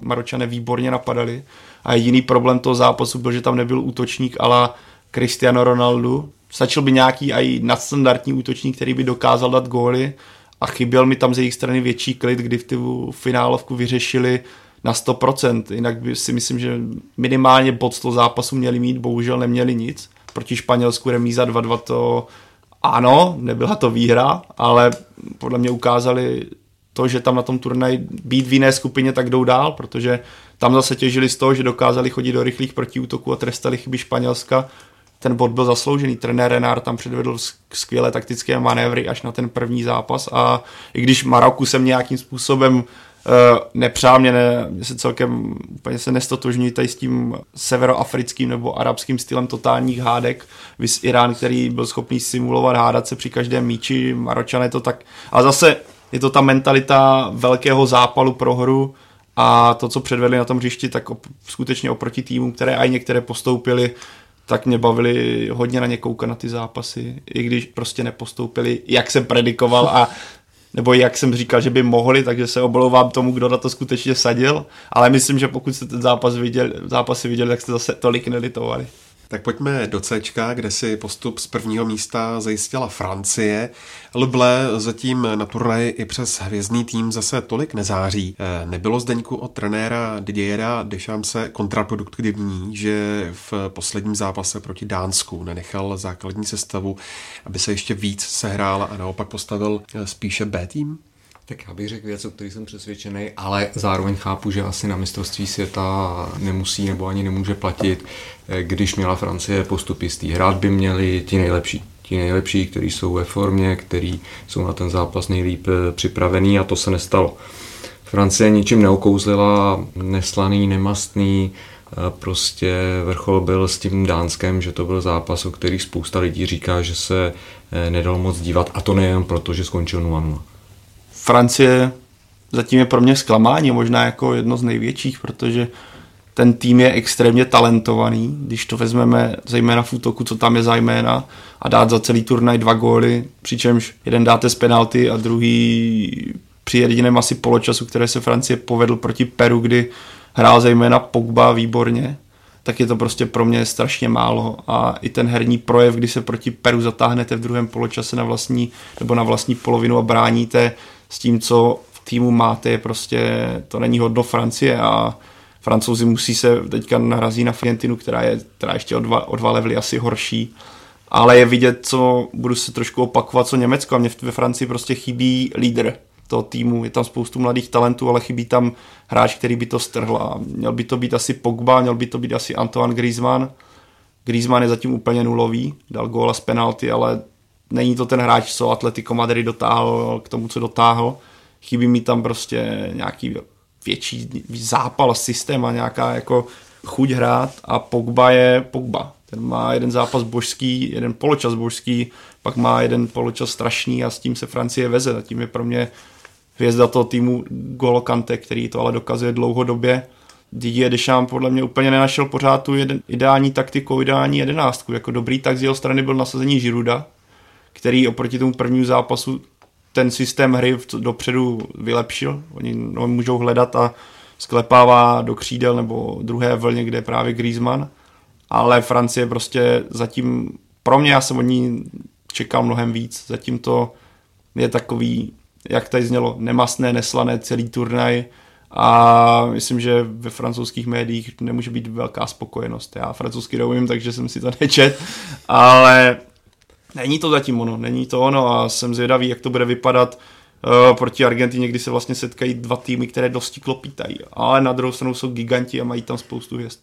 Maročané výborně napadali. A jediný problém toho zápasu byl, že tam nebyl útočník ale Cristiano Ronaldo, Stačil by nějaký i nadstandardní útočník, který by dokázal dát góly a chyběl mi tam z jejich strany větší klid, kdy v tu finálovku vyřešili na 100%. Jinak by si myslím, že minimálně bod z toho zápasu měli mít, bohužel neměli nic. Proti Španělsku remíza 2-2 to ano, nebyla to výhra, ale podle mě ukázali to, že tam na tom turnaji být v jiné skupině, tak jdou dál, protože tam zase těžili z toho, že dokázali chodit do rychlých protiútoků a trestali chyby Španělska ten bod byl zasloužený. Trenér Renard tam předvedl skvělé taktické manévry až na ten první zápas a i když Maroku jsem nějakým způsobem uh, nepřál, mě, ne, mě se celkem úplně se nestotožňují tady s tím severoafrickým nebo arabským stylem totálních hádek, vys Irán, který byl schopný simulovat hádat se při každém míči, Maročané to tak, ale zase je to ta mentalita velkého zápalu pro hru, a to, co předvedli na tom hřišti, tak op- skutečně oproti týmům, které i některé postoupili, tak mě bavili hodně na ně koukat na ty zápasy, i když prostě nepostoupili, jak jsem predikoval a nebo jak jsem říkal, že by mohli, takže se oblouvám tomu, kdo na to skutečně sadil, ale myslím, že pokud jste ten zápas viděl, zápasy viděli, tak jste zase tolik nelitovali. Tak pojďme do C, kde si postup z prvního místa zajistila Francie. Luble zatím na turnaji i přes hvězdný tým zase tolik nezáří. Eh, nebylo Zdeňku od trenéra Didiera Deschamps kontraproduktivní, že v posledním zápase proti Dánsku nenechal základní sestavu, aby se ještě víc sehrál a naopak postavil eh, spíše B tým? Tak já bych řekl věc, o který jsem přesvědčený, ale zároveň chápu, že asi na mistrovství světa nemusí nebo ani nemůže platit, eh, když měla Francie postup jistý. Hrát by měli ti nejlepší. Ti nejlepší, kteří jsou ve formě, kteří jsou na ten zápas nejlíp eh, připravený a to se nestalo. Francie ničím neokouzlila, neslaný, nemastný, eh, prostě vrchol byl s tím Dánskem, že to byl zápas, o který spousta lidí říká, že se nedal moc dívat a to nejen proto, že skončil 0-0. Francie zatím je pro mě zklamání, možná jako jedno z největších, protože ten tým je extrémně talentovaný, když to vezmeme zejména v útoku, co tam je zajména a dát za celý turnaj dva góly, přičemž jeden dáte z penalty a druhý při jediném asi poločasu, které se Francie povedl proti Peru, kdy hrál zejména Pogba výborně, tak je to prostě pro mě strašně málo. A i ten herní projev, kdy se proti Peru zatáhnete v druhém poločase na vlastní nebo na vlastní polovinu a bráníte s tím, co v týmu máte, je prostě, to není hodno Francie a Francouzi musí se teďka narazí na Argentinu, která je která ještě o dva, o dva levely asi horší. Ale je vidět, co budu se trošku opakovat, co Německo. A mě ve Francii prostě chybí lídr toho týmu. Je tam spoustu mladých talentů, ale chybí tam hráč, který by to strhl. A měl by to být asi Pogba, měl by to být asi Antoine Griezmann. Griezmann je zatím úplně nulový, dal góla z penalty, ale není to ten hráč, co Atletico Madrid dotáhl k tomu, co dotáhl. Chybí mi tam prostě nějaký větší zápal, systém a nějaká jako chuť hrát a Pogba je Pogba. Ten má jeden zápas božský, jeden poločas božský, pak má jeden poločas strašný a s tím se Francie veze. A tím je pro mě hvězda toho týmu Golo Kante, který to ale dokazuje dlouhodobě. Didier Deschamps podle mě úplně nenašel pořád tu jeden, ideální taktiku, ideální jedenáctku. Jako dobrý tak z jeho strany byl nasazení Žiruda, který oproti tomu prvnímu zápasu ten systém hry dopředu vylepšil. Oni ho můžou hledat a sklepává do křídel nebo druhé vlně, kde je právě Griezmann. Ale Francie prostě zatím, pro mě já jsem od ní čekal mnohem víc. Zatím to je takový, jak tady znělo, nemastné, neslané celý turnaj a myslím, že ve francouzských médiích nemůže být velká spokojenost. Já francouzsky neumím, takže jsem si to (laughs) nečet, ale není to zatím ono, není to ono a jsem zvědavý, jak to bude vypadat uh, proti Argentině, kdy se vlastně setkají dva týmy, které dosti klopítají, ale na druhou stranu jsou giganti a mají tam spoustu hvězd.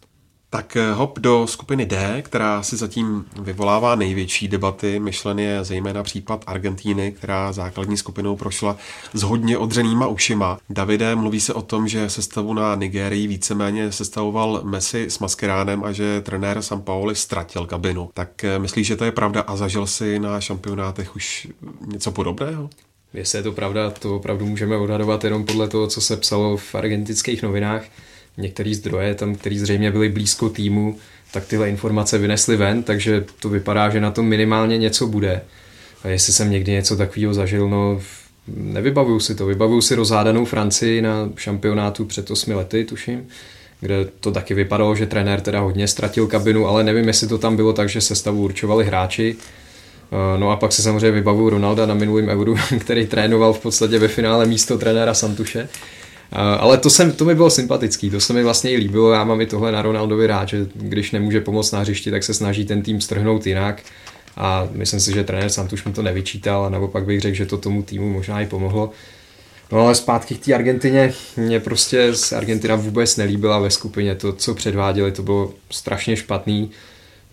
Tak eh, hop do skupiny D, která si zatím vyvolává největší debaty. Myšlen je zejména případ Argentíny, která základní skupinou prošla s hodně odřenýma ušima. Davide, mluví se o tom, že sestavu na Nigérii víceméně sestavoval Messi s Maskeránem a že trenér Paoli ztratil kabinu. Tak eh, myslíš, že to je pravda a zažil si na šampionátech už něco podobného? Jestli je to pravda, to opravdu můžeme odhadovat jenom podle toho, co se psalo v argentinských novinách některý zdroje tam, který zřejmě byli blízko týmu, tak tyhle informace vynesly ven, takže to vypadá, že na tom minimálně něco bude. A jestli jsem někdy něco takového zažil, no nevybavuju si to. Vybavuju si rozhádanou Francii na šampionátu před 8 lety, tuším, kde to taky vypadalo, že trenér teda hodně ztratil kabinu, ale nevím, jestli to tam bylo tak, že se stavu určovali hráči. No a pak se samozřejmě vybavuju Ronalda na minulém Euru, (laughs) který trénoval v podstatě ve finále místo trenéra Santuše. Ale to, jsem, to mi bylo sympatický, to se mi vlastně i líbilo, já mám i tohle na Ronaldovi rád, že když nemůže pomoct na hřišti, tak se snaží ten tým strhnout jinak. A myslím si, že trenér Santuš mu to nevyčítal a naopak bych řekl, že to tomu týmu možná i pomohlo. No ale zpátky k té Argentině, mě prostě z Argentina vůbec nelíbila ve skupině, to, co předváděli, to bylo strašně špatný.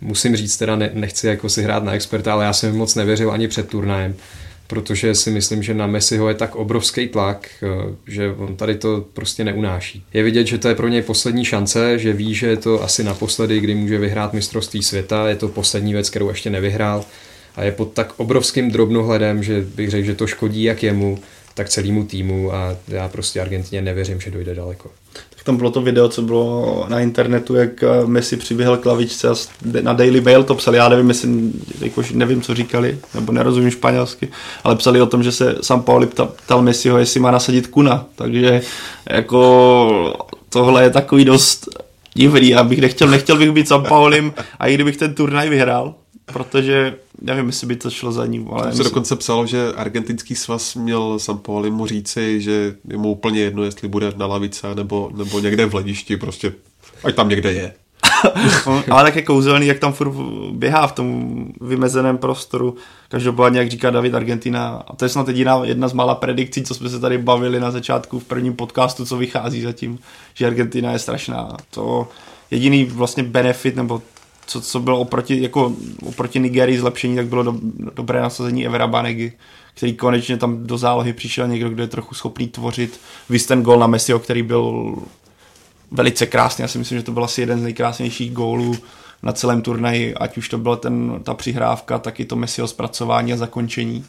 Musím říct, teda ne, nechci jako si hrát na experta, ale já jsem moc nevěřil ani před turnajem protože si myslím, že na Messiho je tak obrovský tlak, eh, že on tady to prostě neunáší. Je vidět, že to je pro něj poslední šance, že ví, že je to asi naposledy, kdy může vyhrát mistrovství světa, je to poslední věc, kterou ještě nevyhrál. A je pod tak obrovským drobnohledem, že bych řekl, že to škodí jak jemu, tak celému týmu. A já prostě Argentině nevěřím, že dojde daleko tam bylo to video, co bylo na internetu, jak eh, Messi přiběhl k lavičce a na Daily Mail to psali, já nevím, jestli, jakož nevím, co říkali, nebo nerozumím španělsky, ale psali o tom, že se Sam Pauli ptal Messiho, jestli má nasadit kuna, takže jako tohle je takový dost divný, abych nechtěl, nechtěl bych být Sam Paulim a i kdybych ten turnaj vyhrál, protože nevím, jestli by to šlo za ním. Ale se myslím... dokonce psalo, že argentinský svaz měl Sampoli mu říci, že je mu úplně jedno, jestli bude na lavice nebo, nebo někde v hledišti, prostě ať tam někde je. (laughs) ale tak je kouzelný, jak tam furt běhá v tom vymezeném prostoru. Každopádně, jak říká David Argentina, a to je snad jediná jedna z mála predikcí, co jsme se tady bavili na začátku v prvním podcastu, co vychází zatím, že Argentina je strašná. To jediný vlastně benefit, nebo co, co bylo oproti, jako, oproti Nigerii zlepšení, tak bylo do, dobré nasazení Evera Banegy, který konečně tam do zálohy přišel někdo, kdo je trochu schopný tvořit. Vy ten gol na Messiho, který byl velice krásný. Já si myslím, že to byl asi jeden z nejkrásnějších gólů na celém turnaji, ať už to byla ten, ta přihrávka, tak i to Messiho zpracování a zakončení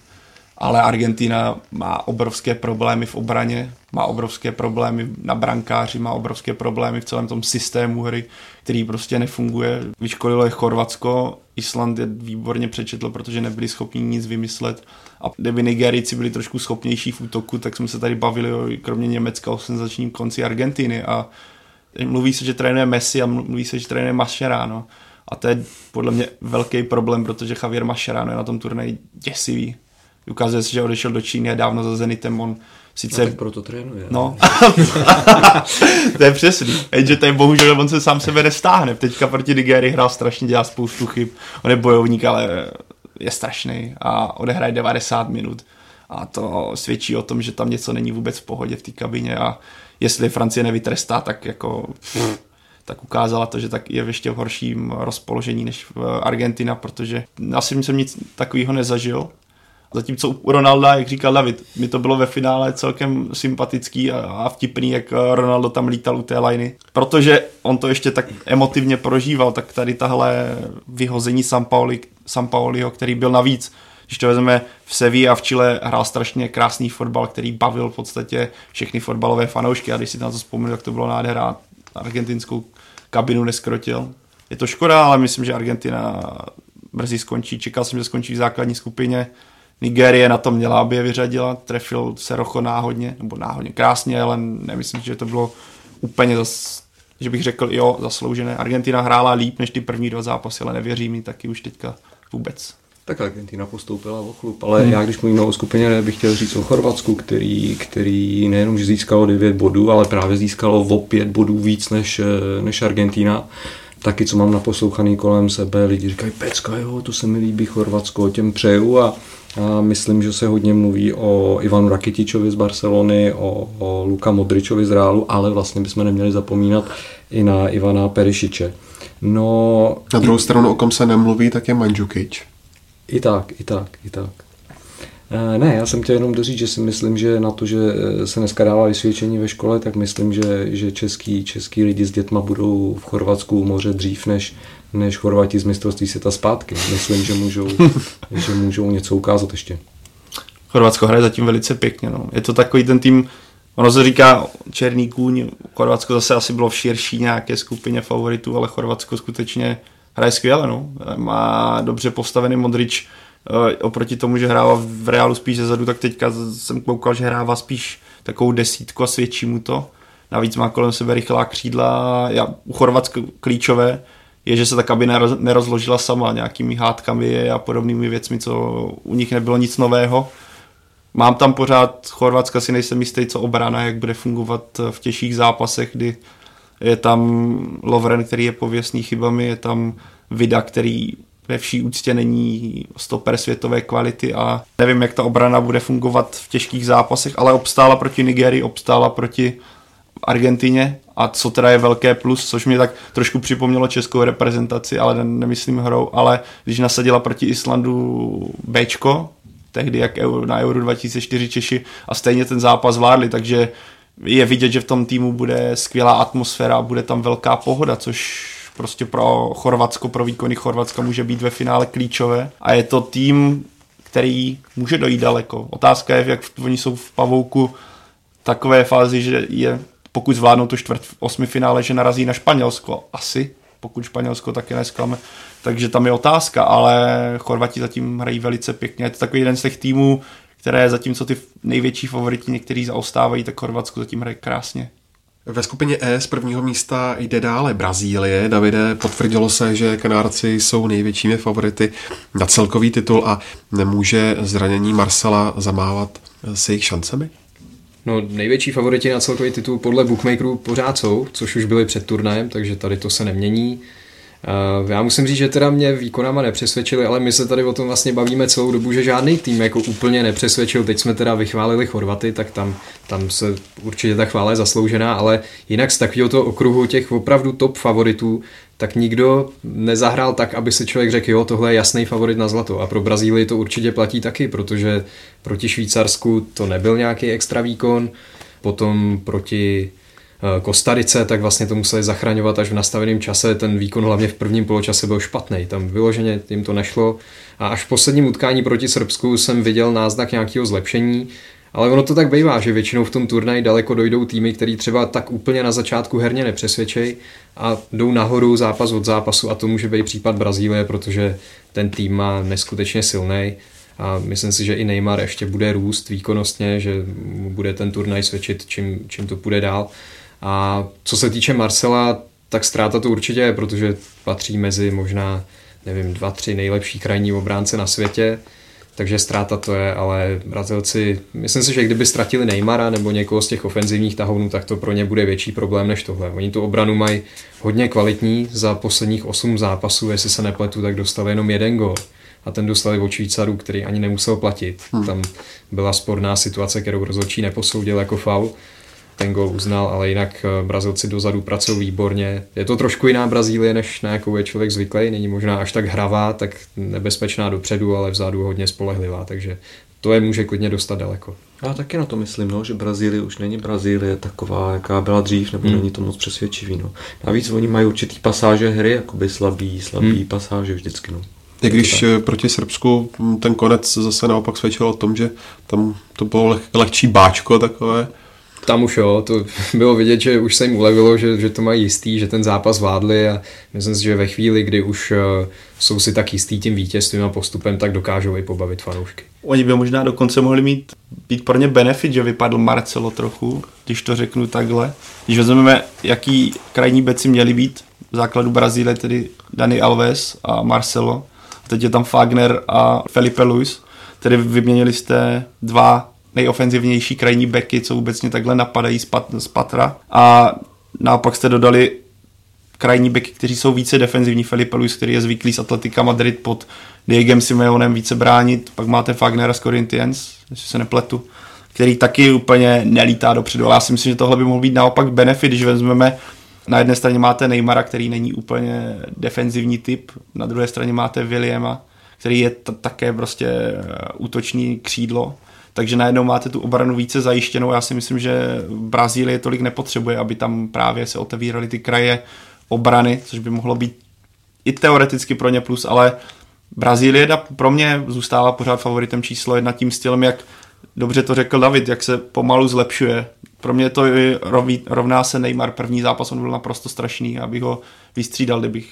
ale Argentina má obrovské problémy v obraně, má obrovské problémy na brankáři, má obrovské problémy v celém tom systému hry, který prostě nefunguje. Vyškolilo je Chorvatsko, Island je výborně přečetl, protože nebyli schopni nic vymyslet. A kdyby Nigerici byli trošku schopnější v útoku, tak jsme se tady bavili o kromě Německa o senzačním konci Argentiny a mluví se, že trénuje Messi a mluví se, že trénuje Mascherano. A to je podle mě velký problém, protože Javier Mascherano je na tom turnaji děsivý ukazuje se, že odešel do Číny a dávno za Zenitem. On Sice... No, proto trénuje. No, (laughs) to je přesný. Jenže to je bohužel, on se sám sebe nestáhne. Teďka proti Nigerii hrál strašně, dělá spoustu chyb. On je bojovník, ale je strašný a odehraje 90 minut. A to svědčí o tom, že tam něco není vůbec v pohodě v té kabině a jestli Francie nevytrestá, tak jako tak ukázala to, že tak je v ještě horším rozpoložení než v Argentina, protože asi jsem nic takového nezažil. Zatímco u Ronalda, jak říkal David, mi to bylo ve finále celkem sympatický a, vtipný, jak Ronaldo tam lítal u té liny. Protože on to ještě tak emotivně prožíval, tak tady tahle vyhození Sampaoli, Sampaoliho, který byl navíc když to vezmeme v Sevi a v Chile hrál strašně krásný fotbal, který bavil v podstatě všechny fotbalové fanoušky a když si na to vzpomenu, jak to bylo nádhera, argentinskou kabinu neskrotil. Je to škoda, ale myslím, že Argentina brzy skončí. Čekal jsem, že skončí v základní skupině. Nigérie na to měla, aby je vyřadila. Trefil se Rocho náhodně, nebo náhodně krásně, ale nemyslím, že to bylo úplně zas, že bych řekl, jo, zasloužené. Argentina hrála líp než ty první dva zápasy, ale nevěří mi taky už teďka vůbec. Tak Argentina postoupila o klub, ale hmm. já když mluvím o skupině, bych chtěl říct o Chorvatsku, který, který nejenom, že získalo 9 bodů, ale právě získalo o 5 bodů víc než, než Argentina. Taky, co mám naposlouchaný kolem sebe, lidi říkají, pecka, jo, to se mi líbí Chorvatsko, těm přeju a, a myslím, že se hodně mluví o Ivanu Rakitičovi z Barcelony, o, o Luka Modričovi z Reálu, ale vlastně bychom neměli zapomínat i na Ivana Perišiče. No, na druhou stranu, o kom se nemluví, tak je Mandžukič. I tak, i tak, i tak. Eh, ne, já jsem chtěl jenom doříct, že si myslím, že na to, že eh, se dneska dává vysvědčení ve škole, tak myslím, že, že český, český lidi s dětma budou v Chorvatsku u moře dřív než, než Chorvati z mistrovství světa zpátky. Myslím, že můžou, (laughs) že můžou něco ukázat ještě. Chorvatsko hraje zatím velice pěkně. No. Je to takový ten tým, ono se říká černý kůň, Chorvatsko zase asi bylo v širší nějaké skupině favoritů, ale Chorvatsko skutečně hraje skvěle, no. Má dobře postavený Modrič, oproti tomu, že hrává v Realu spíš zezadu, tak teďka jsem koukal, že hrává spíš takovou desítku a svědčí mu to. Navíc má kolem sebe rychlá křídla, já, u Chorvatska klíčové je, že se ta kabina nerozložila sama nějakými hádkami a podobnými věcmi, co u nich nebylo nic nového. Mám tam pořád Chorvatska, si nejsem jistý, co obrana, jak bude fungovat v těžších zápasech, kdy je tam Lovren, který je pověstný chybami, je tam Vida, který ve vší úctě není stoper světové kvality a nevím, jak ta obrana bude fungovat v těžkých zápasech, ale obstála proti Nigerii, obstála proti Argentině a co teda je velké plus, což mě tak trošku připomnělo českou reprezentaci, ale nemyslím hrou, ale když nasadila proti Islandu Bčko, tehdy jak na Euro 2004 Češi a stejně ten zápas zvládli, takže je vidět, že v tom týmu bude skvělá atmosféra, bude tam velká pohoda, což prostě pro Chorvatsko, pro výkony Chorvatska může být ve finále klíčové. A je to tým, který může dojít daleko. Otázka je, jak oni jsou v pavouku takové fázi, že je, pokud zvládnou to čtvrt osmi finále, že narazí na Španělsko. Asi, pokud Španělsko taky nesklame. Takže tam je otázka, ale Chorvati zatím hrají velice pěkně. Je to takový jeden z těch týmů, které zatímco ty největší favoriti někteří zaostávají, tak Chorvatsko zatím hraje krásně. Ve skupině E z prvního místa jde dále Brazílie. Davide, potvrdilo se, že Kanárci jsou největšími favority na celkový titul a nemůže zranění Marcela zamávat s jejich šancemi? No, největší favoriti na celkový titul podle bookmakerů pořád jsou, což už byli před turnajem, takže tady to se nemění. Eh, já musím říct, že teda mě výkonama nepřesvědčili, ale my se tady o tom vlastně bavíme celou dobu, že žádný tým jako úplně nepřesvědčil. Teď jsme teda vychválili Chorvaty, tak tam, tam se určitě ta chvála je zasloužená, ale jinak z takového toho okruhu těch opravdu top favoritů, tak nikdo nezahrál tak, aby si člověk řekl, jo, tohle je jasný favorit na zlato. A pro Brazílii to určitě platí taky, protože proti Švýcarsku to nebyl nějaký extra výkon, potom proti Kostarice, tak vlastně to museli zachraňovat až v nastaveném čase. Ten výkon hlavně v prvním poločase byl špatný. Tam vyloženě jim to nešlo. A až v posledním utkání proti Srbsku jsem viděl náznak nějakého zlepšení. Ale ono to tak bývá, že většinou v tom turnaji daleko dojdou týmy, který třeba tak úplně na začátku herně nepřesvědčej a jdou nahoru zápas od zápasu a to může být případ Brazílie, protože ten tým má neskutečně silný a myslím si, že i Neymar ještě bude růst výkonnostně, že bude ten turnaj svědčit, čím, čím to půjde dál. A co se týče Marcela, tak ztráta to určitě je, protože patří mezi možná, nevím, dva, tři nejlepší krajní obránce na světě. takže ztráta to je, ale Brazilci, myslím si, že kdyby ztratili Neymara nebo někoho z těch ofenzivních tahounů, tak to pro ně bude větší problém než tohle. Oni tu obranu mají hodně kvalitní, za posledních 8 zápasů, jestli se nepletu, tak dostali jenom jeden gol a ten dostali od Švýcarů, který ani nemusel platit. Hmm. Tam byla sporná situace, kterou rozhodčí neposoudil jako faul ten gol uznal, ale jinak eh, Brazilci dozadu pracují výborně. Je to trošku jiná Brazílie, než na jakou je člověk zvyklý. Není možná až tak hravá, tak nebezpečná dopředu, ale vzadu hodně spolehlivá, takže to je může klidně dostat daleko. Já taky na to myslím, no, že Brazílie už není Brazílie taková, jaká byla dřív, nebo hmm. není to moc přesvědčivý. No. Navíc oni mají určitý pasáže hry, jakoby slabý, slabý hmm. pasáže vždycky. No. I když eh, proti Srbsku hm, ten konec zase naopak svědčil o tom, že tam to bylo leh, lehčí báčko takové, tam už jo, to (laughs) bylo vidět, že už se jim ulevilo, že, že to mají jistý, že ten zápas vládli a myslím si, že ve chvíli, kdy už uh, jsou si tak jistý tím vítězstvím a postupem, tak dokážou i pobavit fanoušky. Oni by možná dokonce mohli mít být pro ně benefit, že vypadl Marcelo trochu, když to řeknu takhle. Když vezmeme, jaký krajní beci měli být, v základu Brazílie tedy Dani Alves a Marcelo, a teď je tam Fagner a Felipe Luis, tedy vyměnili jste dva nejofenzivnější krajní beky, co vůbec mě takhle napadají z, pat, z patra. A naopak jste dodali krajní beky, kteří jsou více defenzivní. Felipe Luis, který je zvyklý z Atletika Madrid pod Diegem Simeonem více bránit. Pak máte Fagnera z Corinthians, jestli se nepletu, který taky úplně nelítá dopředu. Ale já si myslím, že tohle by mohl být naopak benefit, když vezmeme na jedné straně máte Neymara, který není úplně defenzivní typ, na druhé straně máte Williama, který je t- také prostě útočný křídlo takže najednou máte tu obranu více zajištěnou. Já si myslím, že Brazílie tolik nepotřebuje, aby tam právě se otevíraly ty kraje obrany, což by mohlo být i teoreticky pro ně plus, ale Brazílie pro mě zůstává pořád favoritem číslo jedna tím stylem, jak dobře to řekl David, jak se pomalu zlepšuje. Pro mě to rovná se Neymar první zápas, on byl naprosto strašný, abych ho vystřídal, kdybych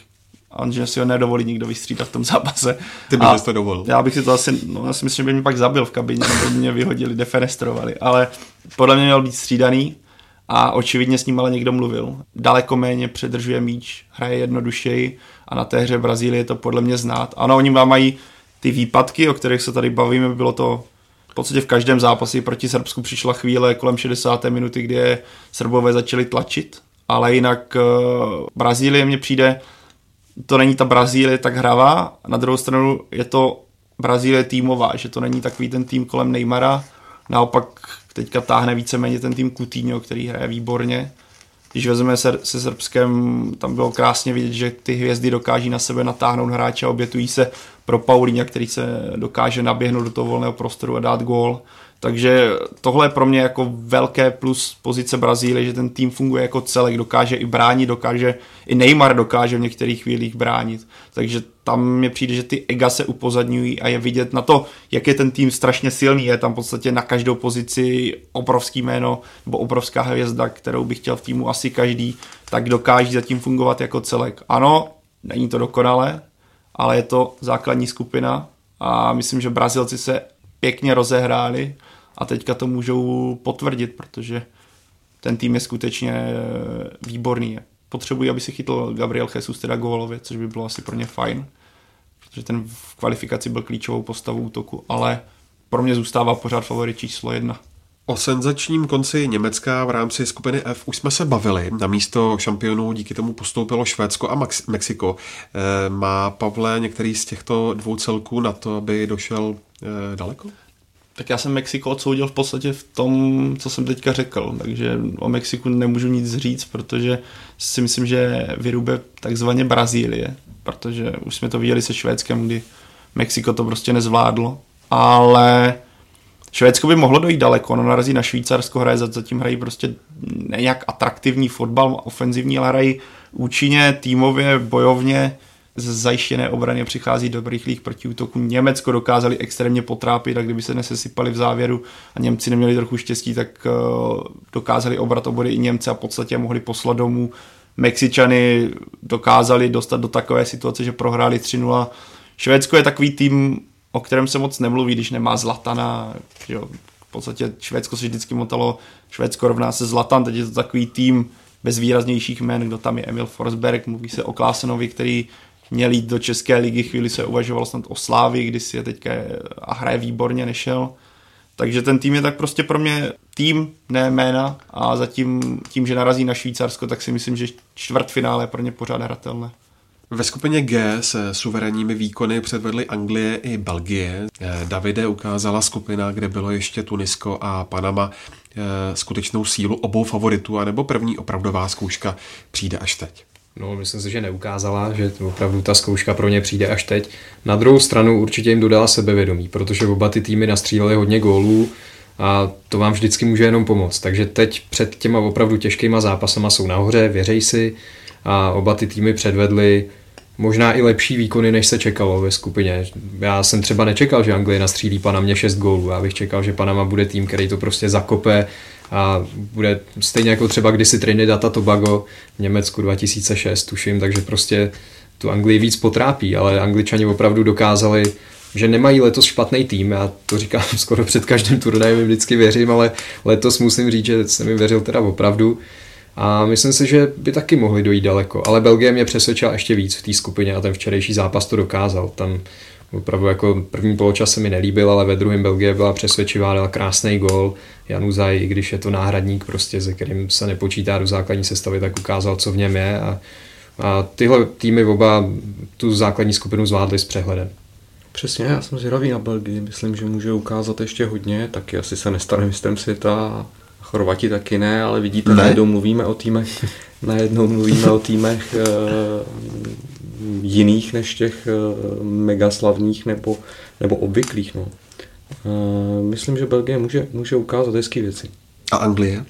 a že si ho nedovolí nikdo vystřídat v tom zápase. Ty bys to dovolil. Já bych si to asi, no já si myslím, že by mě pak zabil v kabině, nebo by mě vyhodili, defenestrovali, ale podle mě měl být střídaný a očividně s ním ale někdo mluvil. Daleko méně předržuje míč, hraje jednodušeji a na té hře Brazílie to podle mě znát. Ano, oni vám mají ty výpadky, o kterých se tady bavíme, bylo to v podstatě v každém zápase proti Srbsku přišla chvíle kolem 60. minuty, kdy Srbové začali tlačit, ale jinak uh, Brazílie mně přijde to není ta Brazílie tak hravá, na druhou stranu je to Brazílie týmová, že to není takový ten tým kolem Neymara, naopak teďka táhne víceméně ten tým Coutinho, který hraje výborně. Když vezmeme se, se Srbskem, tam bylo krásně vidět, že ty hvězdy dokáží na sebe natáhnout hráče a obětují se pro Paulína, který se dokáže naběhnout do toho volného prostoru a dát gól. Takže tohle je pro mě jako velké plus pozice Brazílie, že ten tým funguje jako celek, dokáže i bránit, dokáže, i Neymar dokáže v některých chvílích bránit. Takže tam mi přijde, že ty ega se upozadňují a je vidět na to, jak je ten tým strašně silný. Je tam v podstatě na každou pozici obrovský jméno nebo obrovská hvězda, kterou bych chtěl v týmu asi každý, tak dokáží zatím fungovat jako celek. Ano, není to dokonalé, ale je to základní skupina a myslím, že Brazilci se pěkně rozehráli a teďka to můžou potvrdit, protože ten tým je skutečně výborný. Potřebují, aby si chytl Gabriel Jesus teda gólově, což by bylo asi pro ně fajn, protože ten v kvalifikaci byl klíčovou postavou útoku, ale pro mě zůstává pořád favorit číslo jedna. O senzačním konci Německa v rámci skupiny F už jsme se bavili. Na místo šampionů díky tomu postoupilo Švédsko a Max- Mexiko. E, má Pavle některý z těchto dvou celků na to, aby došel e, daleko? Tak já jsem Mexiko odsoudil v podstatě v tom, co jsem teďka řekl, takže o Mexiku nemůžu nic říct, protože si myslím, že vyrube takzvaně Brazílie, protože už jsme to viděli se Švédskem, kdy Mexiko to prostě nezvládlo, ale Švédsko by mohlo dojít daleko, ono narazí na Švýcarsko, hraje, zatím hrají prostě nějak atraktivní fotbal, ofenzivní, ale hrají účinně, týmově, bojovně, z zajištěné obrany přichází do rychlých protiútoků. Německo dokázali extrémně potrápit a kdyby se nesesypali v závěru a Němci neměli trochu štěstí, tak uh, dokázali obrat obody i Němce a v podstatě mohli poslat domů. Mexičany dokázali dostat do takové situace, že prohráli 3-0. Švédsko je takový tým, o kterém se moc nemluví, když nemá Zlatana. Jo. V podstatě Švédsko se vždycky motalo, Švédsko rovná se Zlatan, teď je to takový tým bez výraznějších jmen, kdo tam je Emil Forsberg, mluví se o Klásenovi, který měl jít do České ligy, chvíli se uvažoval snad o Slávy, kdy si je teďka a hraje výborně, nešel. Takže ten tým je tak prostě pro mě tým, ne jména a zatím tím, že narazí na Švýcarsko, tak si myslím, že čtvrtfinále je pro ně pořád hratelné. Ve skupině G se suverénními výkony předvedly Anglie i Belgie. Eh, Davide ukázala skupina, kde bylo ještě Tunisko a Panama eh, skutečnou sílu obou favoritů, anebo první opravdová zkouška přijde až teď. No, myslím si, že neukázala, že opravdu ta zkouška pro ně přijde až teď. Na druhou stranu určitě jim dodala sebevědomí, protože oba ty týmy nastřílely hodně gólů a to vám vždycky může jenom pomoct. Takže teď před těma opravdu těžkýma zápasama jsou nahoře, věřej si a oba ty týmy předvedly možná i lepší výkony, než se čekalo ve skupině. Já jsem třeba nečekal, že Anglie nastřílí Panamě 6 gólů. Já bych čekal, že Panama bude tým, který to prostě zakope a bude stejně jako třeba kdysi Trinidad a Tobago v Německu 2006, tuším, takže prostě tu Anglii víc potrápí, ale Angličani opravdu dokázali že nemají letos špatný tým, já to říkám (laughs) skoro před každým turnajem, vždycky věřím, ale letos musím říct, že jsem mi věřil teda opravdu. A myslím si, že by taky mohli dojít daleko. Ale Belgie mě přesvědčila ještě víc v té skupině a ten včerejší zápas to dokázal. Tam opravdu jako první poločas se mi nelíbil, ale ve druhém Belgie byla přesvědčivá, dala krásný gol. Januzaj, i když je to náhradník, prostě, se kterým se nepočítá do základní sestavy, tak ukázal, co v něm je. A, a tyhle týmy oba tu základní skupinu zvládly s přehledem. Přesně, já jsem zvědavý na Belgii, myslím, že může ukázat ještě hodně, taky asi se nestane mistrem světa Chorvati taky ne, ale vidíte, ne. najednou mluvíme o týmech, (laughs) najednou mluvíme o týmech uh, jiných než těch uh, megaslavních nebo, nebo obvyklých. No. Uh, myslím, že Belgie může, může ukázat hezké věci. A Anglie?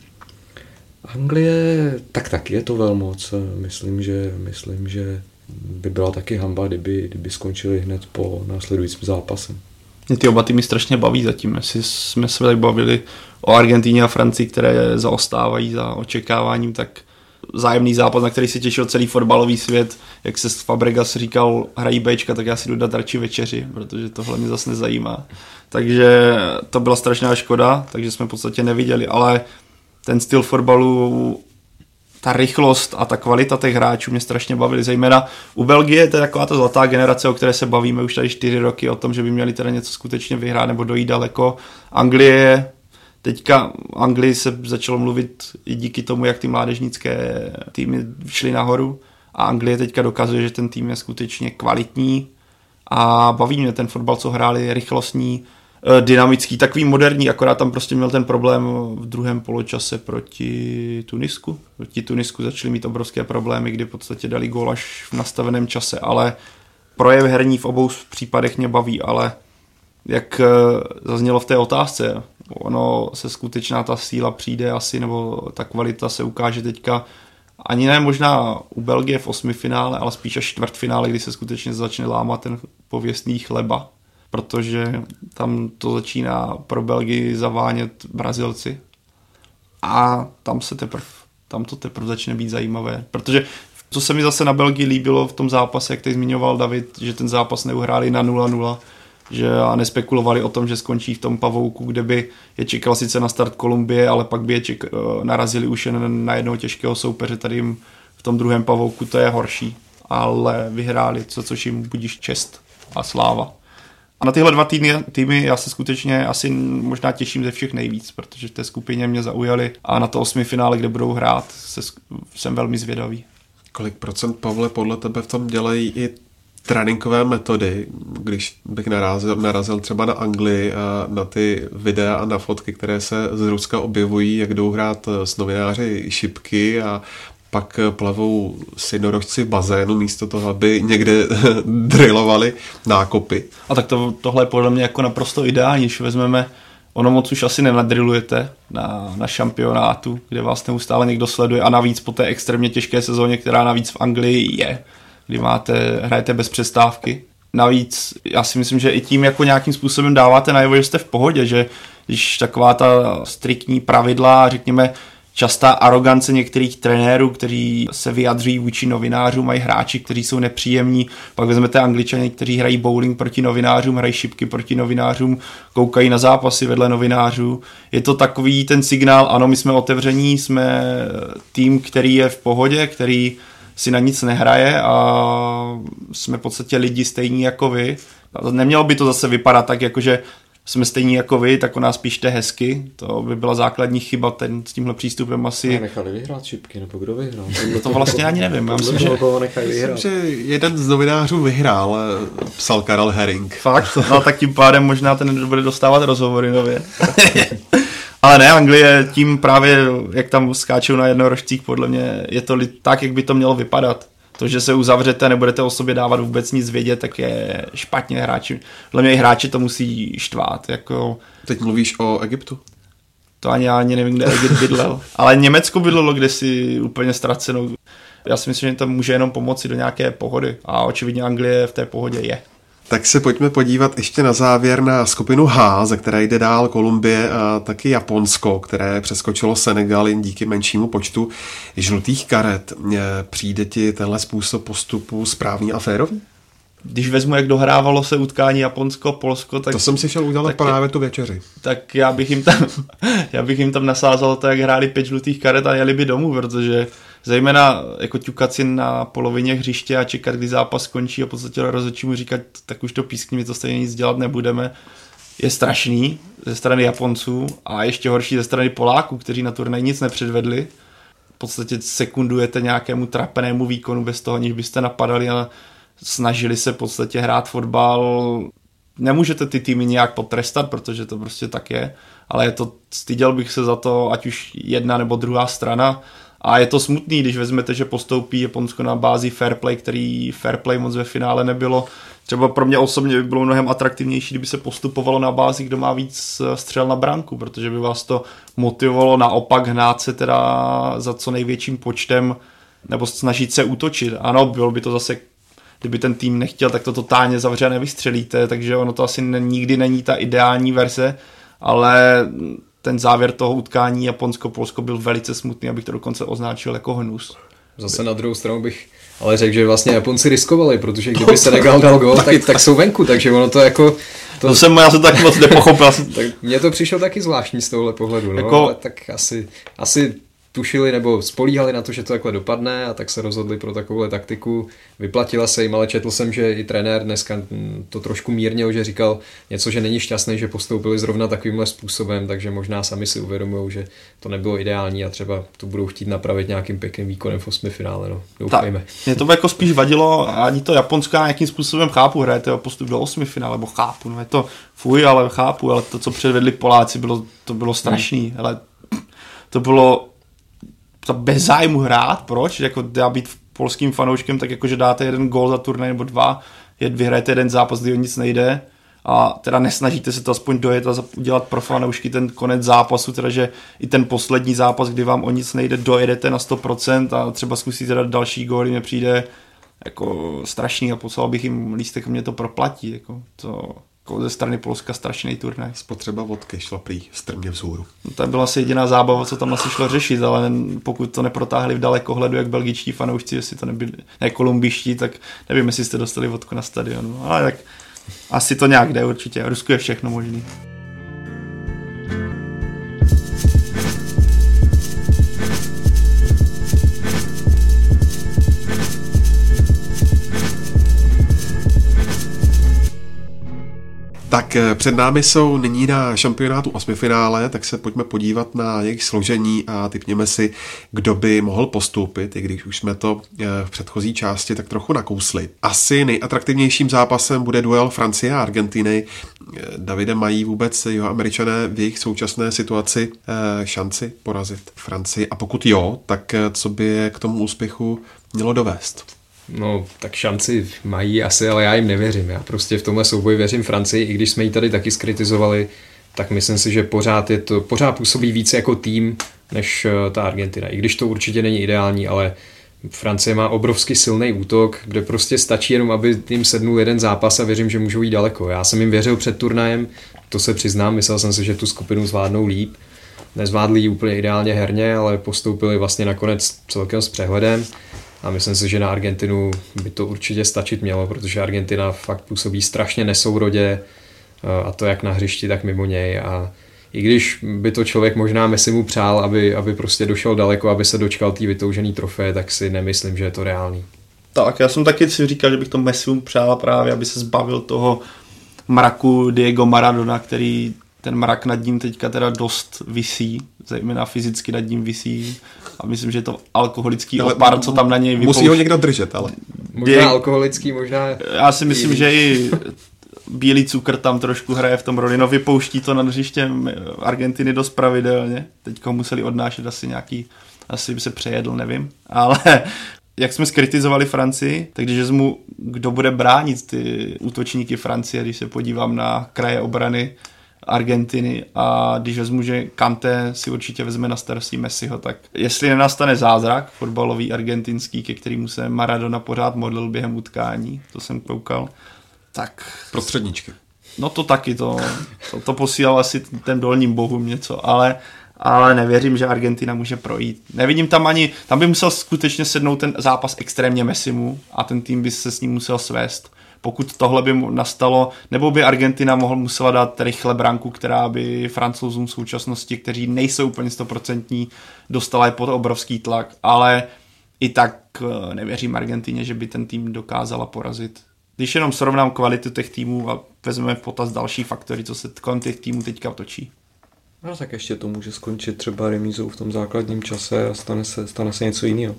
Anglie, tak tak, je to velmoc. Myslím, že, myslím, že by byla taky hamba, kdyby, kdyby skončili hned po následujícím zápasem. Mě ty oba týmy strašně baví zatím. Jestli jsme se tak bavili o Argentíně a Francii, které zaostávají za očekáváním, tak zájemný zápas, na který se těšil celý fotbalový svět, jak se Fabregas říkal, hrají Bčka, tak já si jdu dát radši večeři, protože tohle mě zase nezajímá. Takže to byla strašná škoda, takže jsme v podstatě neviděli, ale ten styl fotbalu ta rychlost a ta kvalita těch hráčů mě strašně bavily, zejména u Belgie, to je taková ta zlatá generace, o které se bavíme už tady čtyři roky, o tom, že by měli teda něco skutečně vyhrát nebo dojít daleko. Anglie, teďka Anglii se začalo mluvit i díky tomu, jak ty mládežnické týmy šly nahoru a Anglie teďka dokazuje, že ten tým je skutečně kvalitní a baví mě ten fotbal, co hráli, rychlostní, Eh, dynamický, takový moderní, akorát tam prostě měl ten problém v druhém poločase proti Tunisku. Proti Tunisku začali mít obrovské problémy, kdy v podstatě dali gól až v nastaveném čase, ale projev herní v obou případech mě baví, ale jak eh, zaznělo v té otázce, ono se skutečná ta síla přijde asi, nebo ta kvalita se ukáže teďka ani ne možná u Belgie v osmi finále, ale spíš až čtvrtfinále, kdy se skutečně začne lámat ten pověstný chleba. Protože tam to začíná pro Belgii zavánět Brazilci. A tam se teprve, tam to teprve začne být zajímavé, protože co se mi zase na Belgii líbilo v tom zápase, jak tady zmiňoval David, že ten zápas neuhráli na 0-0, že a nespekulovali o tom, že skončí v tom pavouku, kde by je čekal sice na start Kolumbie, ale pak by je ček, eh, narazili už jen na jednoho těžkého soupeře, tady jim v tom druhém pavouku to je horší, ale vyhráli, co, což jim budíš čest a sláva. A na tyhle dva týmy, týmy já se skutečně asi možná těším ze všech nejvíc, protože v té skupině mě zaujaly a na to osmi finále, kde budou hrát, se, jsem velmi zvědavý. Kolik procent, Pavle, podle tebe v tom dělají i tréninkové metody, když bych narazil, narazil třeba na Anglii a na ty videa a na fotky, které se z Ruska objevují, jak jdou hrát s novináři šipky a pak plavou synorožci v bazénu místo toho, aby někde (laughs) drillovali nákopy. A tak to, tohle je podle mě jako naprosto ideální, když vezmeme ono moc už asi nenadrilujete na, na šampionátu, kde vás neustále někdo sleduje a navíc po té extrémně těžké sezóně, která navíc v Anglii je, kdy máte, hrajete bez přestávky. Navíc já si myslím, že i tím jako nějakým způsobem dáváte najevo, že jste v pohodě, že když taková ta striktní pravidla, řekněme, častá arogance některých trenérů, kteří se vyjadří vůči novinářům, mají hráči, kteří jsou nepříjemní. Pak vezmete angličany, kteří hrají bowling proti novinářům, hrají šipky proti novinářům, koukají na zápasy vedle novinářů. Je to takový ten signál, ano, my jsme otevření, jsme tým, který je v pohodě, který si na nic nehraje a jsme v podstatě lidi stejní jako vy. Nemělo by to zase vypadat tak, jako že jsme stejní jako vy, tak o nás píšte hezky. To by byla základní chyba ten, s tímhle přístupem asi. A nechali vyhrát šipky, nebo kdo vyhrál? To vlastně ani nevím. Já myslím, že... myslím, že jeden z novinářů vyhrál, psal Karel Herring. Fakt? No tak tím pádem možná ten bude dostávat rozhovory nově. (laughs) Ale ne, Anglie tím právě, jak tam skáčou na jednorožcích, podle mě je to tak, jak by to mělo vypadat. To, že se uzavřete, nebudete o sobě dávat vůbec nic vědět, tak je špatně hráči. Podle mě i hráči to musí štvát. Jako... Teď mluvíš o Egyptu? To ani já ani nevím, kde Egypt bydlel. (laughs) Ale Německo bydlelo si úplně ztracenou. Já si myslím, že to může jenom pomoci do nějaké pohody. A očividně Anglie v té pohodě je. Tak se pojďme podívat ještě na závěr na skupinu H, ze které jde dál Kolumbie a taky Japonsko, které přeskočilo Senegal jen díky menšímu počtu žlutých karet. Přijde ti tenhle způsob postupu správný a férový? Když vezmu, jak dohrávalo se utkání Japonsko-Polsko, tak... To jsem si šel udělat právě tu večeři. Tak já bych jim tam, (laughs) já bych jim tam nasázal to, jak hráli pět žlutých karet a jeli by domů, protože zejména jako ťukat si na polovině hřiště a čekat, kdy zápas skončí a v podstatě rozhodčí mu říkat, tak už to pískni, my to stejně nic dělat nebudeme, je strašný ze strany Japonců a ještě horší ze strany Poláků, kteří na turnaj nic nepředvedli. V podstatě sekundujete nějakému trapenému výkonu bez toho, aniž byste napadali a snažili se v podstatě hrát fotbal. Nemůžete ty týmy nějak potrestat, protože to prostě tak je, ale je to, styděl bych se za to, ať už jedna nebo druhá strana, a je to smutný, když vezmete, že postoupí Japonsko na bázi fair play, který fair play moc ve finále nebylo. Třeba pro mě osobně by bylo mnohem atraktivnější, kdyby se postupovalo na bázi, kdo má víc eh, střel na branku, protože by vás to motivovalo naopak hnát se teda za co největším počtem nebo snažit se útočit. Ano, bylo by to zase kdyby ten tým nechtěl, tak to totálně zavře a nevystřelíte, takže ono to asi nikdy není ta ideální verze, ale ten závěr toho utkání Japonsko-Polsko byl velice smutný, abych to dokonce označil jako hnus. Zase na druhou stranu bych ale řekl, že vlastně Japonci riskovali, protože kdyby se Senegal dal gol, (laughs) tak, tak jsou venku, takže ono to jako... To, to jsem já se tak moc nepochopil. tak mně to přišlo taky zvláštní z tohohle pohledu, no, jako... ale tak asi, asi tušili nebo spolíhali na to, že to takhle dopadne a tak se rozhodli pro takovou taktiku. Vyplatila se jim, ale četl jsem, že i trenér dneska to trošku mírnil, že říkal něco, že není šťastný, že postoupili zrovna takovýmhle způsobem, takže možná sami si uvědomují, že to nebylo ideální a třeba to budou chtít napravit nějakým pěkným výkonem v osmi finále. No. Doufejme. Mě to jako spíš vadilo, ani to japonská nějakým způsobem chápu, hrajete postup do osmi finále, nebo chápu, no je to fuj, ale chápu, ale to, co předvedli Poláci, bylo, to bylo strašný, ale to bylo to bez zájmu hrát, proč? Jako dá být polským fanouškem, tak jakože dáte jeden gol za turnaj nebo dva, je, vyhrajete jeden zápas, kdy o nic nejde a teda nesnažíte se to aspoň dojet a udělat pro fanoušky ten konec zápasu, teda že i ten poslední zápas, kdy vám o nic nejde, dojedete na 100% a třeba zkusíte dát další góly, mě přijde jako strašný a poslal bych jim lístek, mě to proplatí, jako to ze strany Polska strašný turnaj. Spotřeba vodky šla prý strmě vzhůru. No, to byla asi jediná zábava, co tam asi šlo řešit, ale pokud to neprotáhli v dalekohledu, jak belgičtí fanoušci, jestli to nebyli ne kolumbiští, tak nevím, jestli jste dostali vodku na stadionu. Ale tak asi to nějak jde určitě. Rusku je všechno možný. Tak eh, před námi jsou nyní na šampionátu osmifinále, tak se pojďme podívat na jejich složení a typněme si, kdo by mohl postoupit, i když už jsme to eh, v předchozí části tak trochu nakousli. Asi nejatraktivnějším zápasem bude duel Francie a Argentiny. Eh, Davide, mají vůbec jeho američané v jejich současné situaci šanci porazit Francii? A pokud jo, tak co by je k tomu úspěchu mělo dovést? No, tak šanci mají asi, ale já jim nevěřím. Já prostě v tomhle souboji věřím Francii, i když jsme ji tady taky skritizovali, tak myslím si, že pořád, je to, pořád působí více jako tým, než eh, ta Argentina. I když to určitě není ideální, ale Francie má obrovský silný útok, kde prostě stačí jenom, aby jim sednul jeden zápas a věřím, že můžou jít daleko. Já jsem jim věřil před turnajem, to se přiznám, myslel jsem si, že tu skupinu zvládnou líp. Nezvládli ji úplně ideálně herně, ale postoupili vlastně nakonec celkem s přehledem. A myslím si, že na Argentinu by to určitě stačit mělo, protože Argentina fakt působí strašně nesourodě, eh, a to jak na hřišti, tak mimo něj. A i když by to člověk možná Messi mu přál, aby, aby prostě došel daleko, aby se dočkal té vytoužené trofeje, tak si nemyslím, že je to reálný. Tak, já jsem taky si říkal, že bych to Messi přál právě, aby se zbavil toho mraku Diego Maradona, který ten mrak nad ním teďka teda dost visí, zejména fyzicky nad ním visí a myslím, že je to alkoholický ale opar, co tam na něj vypouští. Musí ho někdo držet, ale. Možná Die... alkoholický, možná... Já si myslím, že i bílý cukr tam trošku hraje v tom roli. No vypouští to nad hřištěm Argentiny dost pravidelně. Teďka museli odnášet asi nějaký, asi by se přejedl, nevím. Ale (laughs) jak jsme skritizovali Francii, tak když vezmu, kdo bude bránit ty útočníky Francie, když se podívám na kraje obrany Argentiny a když vezmu, že Kante si určitě vezme na starosti Messiho, tak jestli nenastane zázrak fotbalový argentinský, ke kterému se Maradona pořád modlil během utkání, to jsem koukal, tak... Prostředničky. No to taky, to, to, to posílal asi ten dolním bohům něco, ale ale nevěřím, že Argentina může projít. Nevidím tam ani, tam by musel skutečně sednout ten zápas extrémně Messimu a ten tým by se s ním musel svést. Pokud tohle by nastalo, nebo by Argentina mohl musela dát rychle branku, která by francouzům v současnosti, kteří nejsou úplně stoprocentní, dostala je pod obrovský tlak, ale i tak eh, nevěřím Argentině, že by ten tým dokázala porazit. Když jenom srovnám kvalitu těch týmů a vezmeme v potaz další faktory, co se kolem těch týmů teďka točí. No tak ještě to může skončit třeba remízou v tom základním čase a stane se, stane se něco jiného.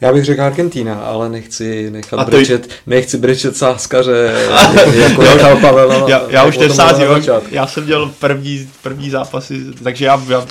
Já bych řekl Argentína, ale nechci nechat to... brečet, nechci brečet sáskaře, (laughs) jako nechal Pavel. Já, já už nesázím, já jsem dělal první, první zápasy, takže já, já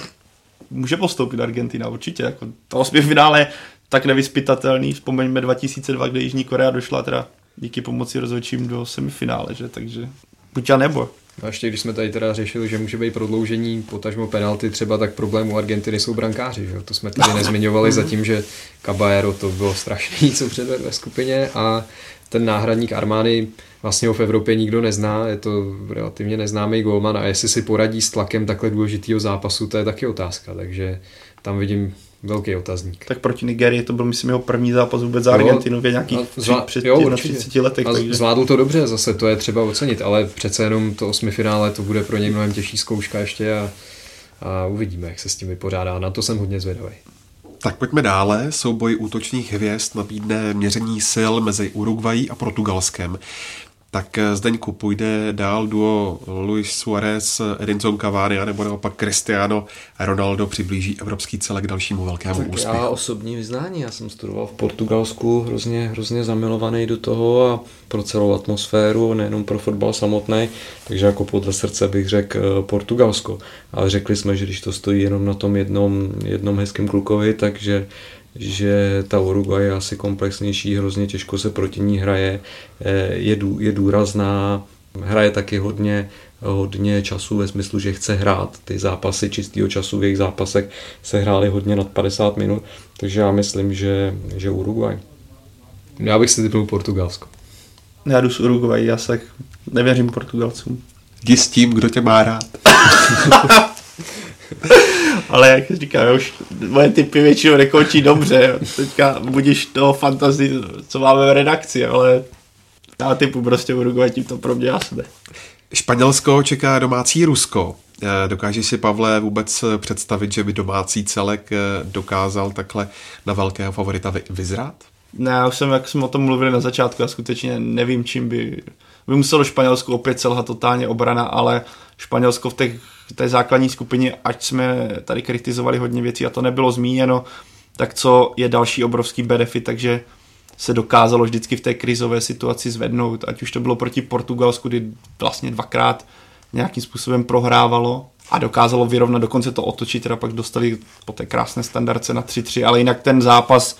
může postoupit Argentina určitě. Jako to osmi finále tak nevyspytatelný. Vzpomeňme 2002, kde Jižní Korea došla teda díky pomoci rozhodčím do semifinále, že? takže buď a nebo. A ještě když jsme tady teda řešili, že může být prodloužení, potažmo penalty třeba, tak problém u Argentiny jsou brankáři. Že? To jsme tady nezmiňovali (laughs) zatím, že Caballero to bylo strašný, co předvedl ve skupině a ten náhradník Armány vlastně ho v Evropě nikdo nezná, je to relativně neznámý golman a jestli si poradí s tlakem takhle důležitého zápasu, to je taky otázka, takže tam vidím velký otazník. Tak proti Nigerii to byl, myslím, jeho první zápas vůbec za Argentinu v nějakých zvlá... před jo, 30 letech. A takže... Zvládl to dobře, zase to je třeba ocenit, ale přece jenom to osmi finále to bude pro něj mnohem těžší zkouška ještě a, a uvidíme, jak se s tím vypořádá. Na to jsem hodně zvědavý. Tak pojďme dále. Souboj útočních hvězd nabídne měření sil mezi Uruguayí a Portugalskem. Tak eh, Zdeňku, půjde dál duo Luis Suarez, Edinson Cavani, nebo naopak Cristiano Ronaldo přiblíží evropský celek dalšímu velkému tak úspěchu? Já osobní vyznání, já jsem studoval v Portugalsku, hrozně, hrozně zamilovaný do toho a pro celou atmosféru, nejenom pro fotbal samotný, takže jako podle srdce bych řekl eh, Portugalsko. Ale řekli jsme, že když to stojí jenom na tom jednom, jednom hezkém klukovi, takže že ta Uruguay je asi komplexnější, hrozně těžko se proti ní hraje, eh, je, dů, je důrazná, hraje taky hodně, hodně času ve smyslu, že chce hrát. Ty zápasy čistého času v jejich zápasech se hrály hodně nad 50 minut, takže já myslím, že, že Uruguay. Já bych si typnul Portugalsko. Já jdu s Uruguay, já se nevěřím Portugalcům. Jdi s tím, kdo tě má rád. (laughs) (laughs) ale jak říkám, už moje typy většinou nekončí dobře. Teďka budíš toho fantazii, co máme v redakci, ale já typu prostě Uruguay tím to pro mě jasné. Španělsko čeká domácí Rusko. Eh, dokážeš si, Pavle, vůbec představit, že by domácí celek eh, dokázal takhle na velkého favorita vyzrát? Ne, já už jsem, jak jsme o tom mluvili na začátku, já skutečně nevím, čím by, by muselo Španělsko opět selhat totálně obrana, ale Španělsko v těch té základní skupině, ať jsme tady kritizovali hodně věcí a to nebylo zmíněno, tak co je další obrovský benefit, takže se dokázalo vždycky v té krizové situaci zvednout, ať už to bylo proti Portugalsku, kdy vlastně dvakrát nějakým způsobem prohrávalo a dokázalo vyrovnat, dokonce to otočit, teda pak dostali po té krásné standardce na 3-3, ale jinak ten zápas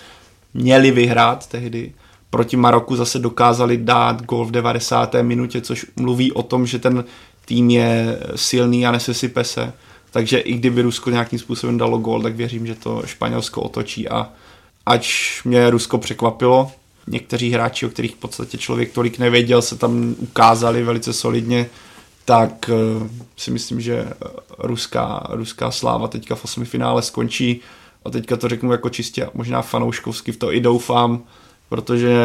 měli vyhrát tehdy. Proti Maroku zase dokázali dát gol v 90. minutě, což mluví o tom, že ten tým je silný a nesesype se. Takže i kdyby Rusko nějakým způsobem dalo gol, tak věřím, že to Španělsko otočí a ač mě Rusko překvapilo, někteří hráči, o kterých v podstatě člověk tolik nevěděl, se tam ukázali velice solidně, tak eh, si myslím, že ruská, ruská sláva teďka v osmi finále skončí a teďka to řeknu jako čistě možná fanouškovsky, v to i doufám, protože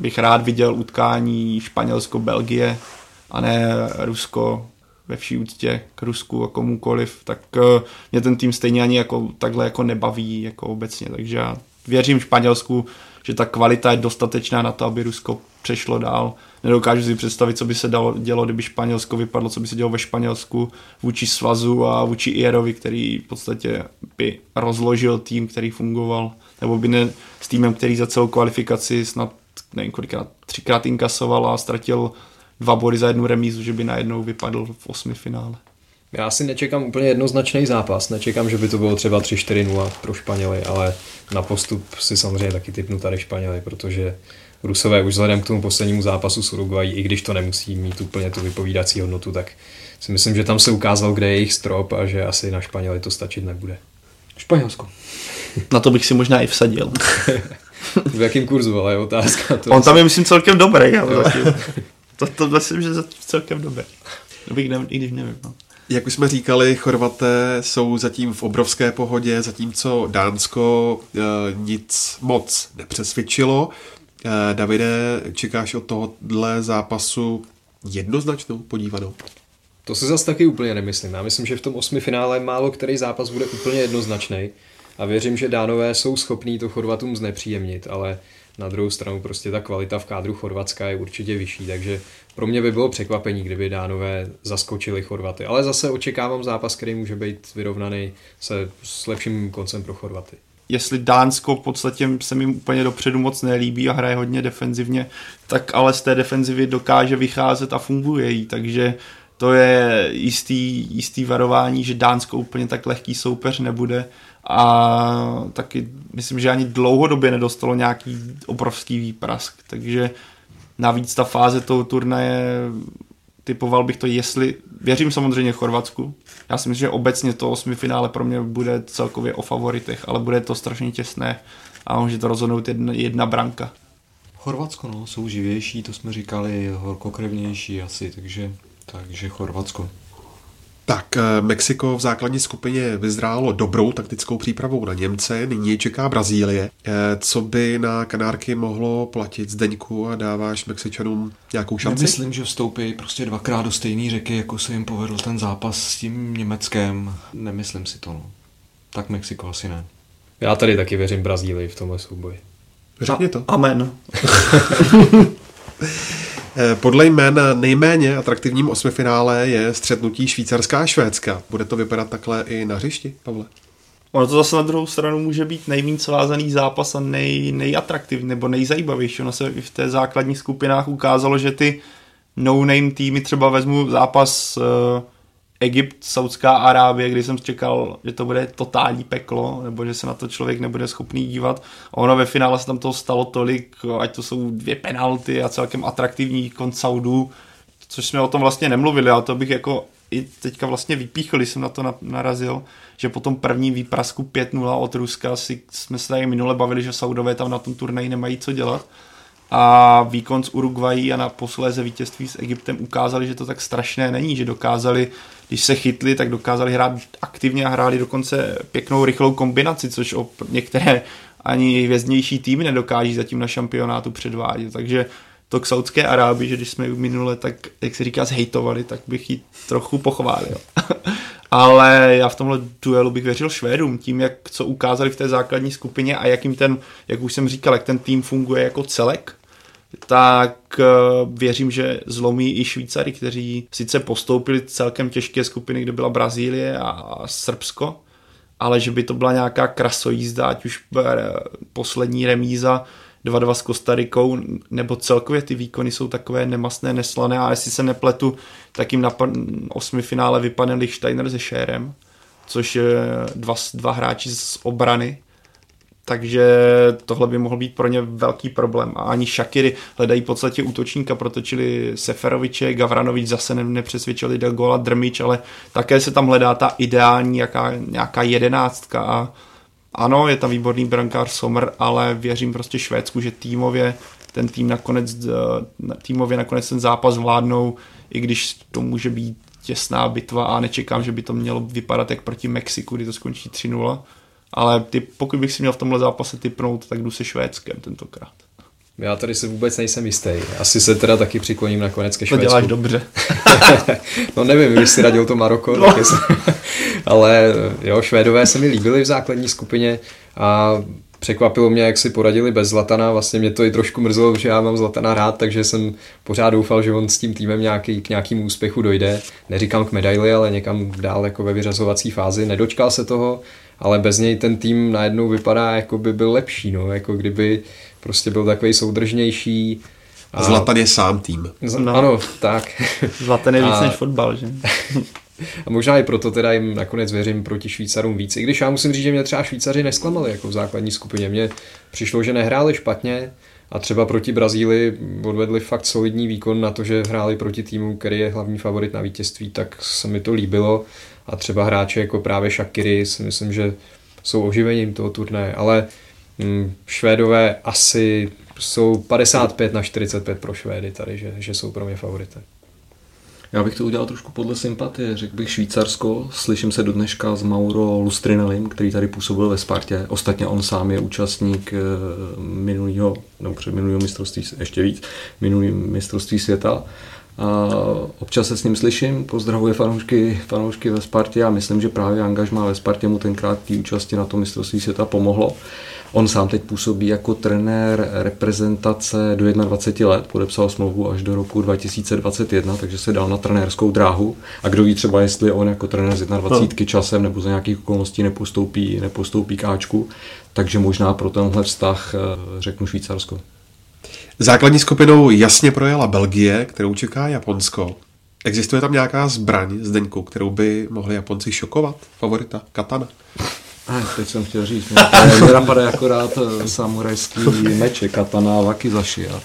bych rád viděl utkání Španělsko-Belgie, a ne Rusko, ve vší úctě k Rusku a komukoliv, tak uh, mě ten tým stejně ani jako takhle jako nebaví jako obecně, takže já věřím Španělsku, že ta kvalita je dostatečná na to, aby Rusko přešlo dál. Nedokážu si představit, co by se dalo, dělo, kdyby Španělsko vypadlo, co by se dělo ve Španělsku vůči Svazu a vůči Ierovi, který v podstatě by rozložil tým, který fungoval, nebo by ne s týmem, který za celou kvalifikaci snad nevím kolikrát, třikrát inkasoval a ztratil dva body za jednu remízu, že by najednou vypadl v osmi finále. Já si nečekám úplně jednoznačný zápas, nečekám, že by to bylo třeba 3-4-0 pro Španěly, ale na postup si samozřejmě taky typnu tady Španěly, protože Rusové už vzhledem k tomu poslednímu zápasu s Uruguay, i když to nemusí mít úplně tu vypovídací hodnotu, tak si myslím, že tam se ukázal, kde je jejich strop a že asi na Španěly to stačit nebude. Španělsko. Na to bych si možná i vsadil. (laughs) v jakém kurzu, ale je otázka. To On tam je, myslím, celkem dobrý. Ale to, to myslím, že je celkem dobrý. To bych nevím, i když nevím. No. Jak už jsme říkali, Chorvaté jsou zatím v obrovské pohodě, zatímco Dánsko e, nic moc nepřesvědčilo. E, Davide, čekáš od tohohle zápasu jednoznačnou podívanou? To si zase taky úplně nemyslím. Já myslím, že v tom osmi finále málo který zápas bude úplně jednoznačný. A věřím, že Dánové jsou schopní to Chorvatům znepříjemnit, ale na druhou stranu prostě ta kvalita v kádru Chorvatska je určitě vyšší, takže pro mě by bylo překvapení, kdyby Dánové zaskočili Chorvaty. Ale zase očekávám zápas, který může být vyrovnaný se s lepším koncem pro Chorvaty. Jestli Dánsko v podstatě se mi úplně dopředu moc nelíbí a hraje hodně defenzivně, tak ale z té defenzivy dokáže vycházet a funguje jí, takže to je jistý, jistý varování, že Dánsko úplně tak lehký soupeř nebude a taky myslím, že ani dlouhodobě nedostalo nějaký obrovský výprask, takže navíc ta fáze toho turnaje typoval bych to, jestli, věřím samozřejmě Chorvatsku, já si myslím, že obecně to osmi finále pro mě bude celkově o favoritech, ale bude to strašně těsné a může to rozhodnout jedna, jedna branka. Chorvatsko, no, jsou živější, to jsme říkali, horkokrevnější asi, takže, takže Chorvatsko. Tak eh, Mexiko v základní skupině vyzrálo dobrou taktickou přípravou na Němce, nyní čeká Brazílie. Eh, co by na Kanárky mohlo platit Zdeňku a dáváš Mexičanům nějakou šanci? Myslím, že vstoupí prostě dvakrát do stejné řeky, jako se jim povedl ten zápas s tím Německem. Nemyslím si to, no. Tak Mexiko asi ne. Já tady taky věřím Brazílii v tomhle souboji. Řekni to. Amen. (laughs) Eh, podle jmén nejméně atraktivním osmifinále je střetnutí Švýcarská a Švédska. Bude to vypadat takhle i na hřišti, Pavle? Ono to zase na druhou stranu může být nejméně svázaný zápas a nej, nejatraktivní nebo nejzajímavější. Ono se i v té základních skupinách ukázalo, že ty no-name týmy, třeba vezmu zápas uh, Egypt, Saudská Arábie, kdy jsem čekal, že to bude totální peklo, nebo že se na to člověk nebude schopný dívat. Ono ve finále se tam toho stalo tolik, ať to jsou dvě penalty a celkem atraktivní kon Saudů, což jsme o tom vlastně nemluvili, ale to bych jako i teďka vlastně vypíchl, jsem na to narazil, že po tom prvním výprasku 5-0 od Ruska si, jsme se tady minule bavili, že Saudové tam na tom turnaji nemají co dělat a výkon z Uruguayi a na posléze vítězství s Egyptem ukázali, že to tak strašné není, že dokázali, když se chytli, tak dokázali hrát aktivně a hráli dokonce pěknou rychlou kombinaci, což o některé ani hvězdnější týmy nedokáží zatím na šampionátu předvádět. Takže to k Saudské Arábii, že když jsme ji minule tak, jak se říká, zhejtovali, tak bych ji trochu pochválil. (laughs) Ale já v tomhle duelu bych věřil Švédům, tím, jak co ukázali v té základní skupině a jakým ten, jak už jsem říkal, jak ten tým funguje jako celek, tak eh, věřím, že zlomí i Švýcary, kteří sice postoupili celkem těžké skupiny, kde byla Brazílie a Srbsko, ale že by to byla nějaká krasojízda, ať už poslední remíza 2-2 s Kostarikou, nebo celkově ty výkony jsou takové nemastné, neslané a jestli se nepletu, tak jim na osmi finále vypadne Lichsteiner se Šérem, což je dva, dva hráči z obrany, takže tohle by mohl být pro ně velký problém. A ani Šakiry hledají v podstatě útočníka, protočili Seferoviče, Gavranovič zase nepřesvědčili do gola Drmič, ale také se tam hledá ta ideální jaká, nějaká jedenáctka a ano, je tam výborný brankář Sommer, ale věřím prostě Švédsku, že týmově ten tým nakonec, eh, týmově nakonec ten zápas vládnou, i když to může být těsná bitva a nečekám, že by to mělo vypadat jak proti Mexiku, kdy to skončí 3-0 ale ty, pokud bych si měl v tomhle zápase typnout, tak jdu se Švédskem tentokrát. Já tady se vůbec nejsem jistý. Asi se teda taky přikloním nakonec ke Švédsku. To děláš dobře. (laughs) no nevím, když si radil to Maroko, no. tak (laughs) ale jo, Švédové se mi líbili v základní skupině a překvapilo mě, jak si poradili bez Zlatana. Vlastně mě to i trošku mrzelo, že já mám Zlatana rád, takže jsem pořád doufal, že on s tím týmem nějaký, k nějakému úspěchu dojde. Neříkám k medaili, ale někam dál jako ve vyřazovací fázi. Nedočkal se toho, ale bez něj ten tým najednou vypadá, jako by byl lepší, no, jako kdyby prostě byl takový soudržnější. A Zlatan je sám tým. No. Ano, tak. (laughs) Zlatan je víc a... než fotbal, že? (laughs) A možná i proto teda jim nakonec věřím proti Švýcarům víc. I když já musím říct, že mě třeba Švýcaři nesklamali jako v základní skupině. Mně přišlo, že nehráli špatně a třeba proti Brazílii odvedli fakt solidní výkon na to, že hráli proti týmu, který je hlavní favorit na vítězství, tak se mi to líbilo. A třeba hráči jako právě Shakiri si myslím, že jsou oživením toho turnaje, ale hm, Švédové asi jsou 55 na 45 pro Švédy tady, že, že jsou pro mě favority. Já bych to udělal trošku podle sympatie, řekl bych Švýcarsko. Slyším se do dneška s Mauro Lustrinalim, který tady působil ve Spartě. Ostatně on sám je účastník eh, minulého, nebo před minulého mistrovství, ještě víc, minulého mistrovství světa. A občas se s ním slyším, pozdravuje fanoušky, fanoušky ve Spartě a myslím, že právě angažmá ve Spartě mu tenkrát té účasti na tom mistrovství světa pomohlo. On sám teď působí jako trenér reprezentace do 21 let, podepsal smlouvu až do roku 2021, takže se dal na trenérskou dráhu. A kdo ví třeba, jestli on jako trenér z 21 no. časem nebo za nějakých okolností nepostoupí, nepostoupí k Ačku, takže možná pro tenhle vztah eh, řeknu Švýcarsko. Základní skupinou jasně projela Belgie, kterou čeká Japonsko. Existuje tam nějaká zbraň, Zdeňku, kterou by mohli Japonci šokovat? Favorita? Katana? A teď jsem chtěl říct, mě napadá akorát eh, samurajský meče, katana, wakizashi. A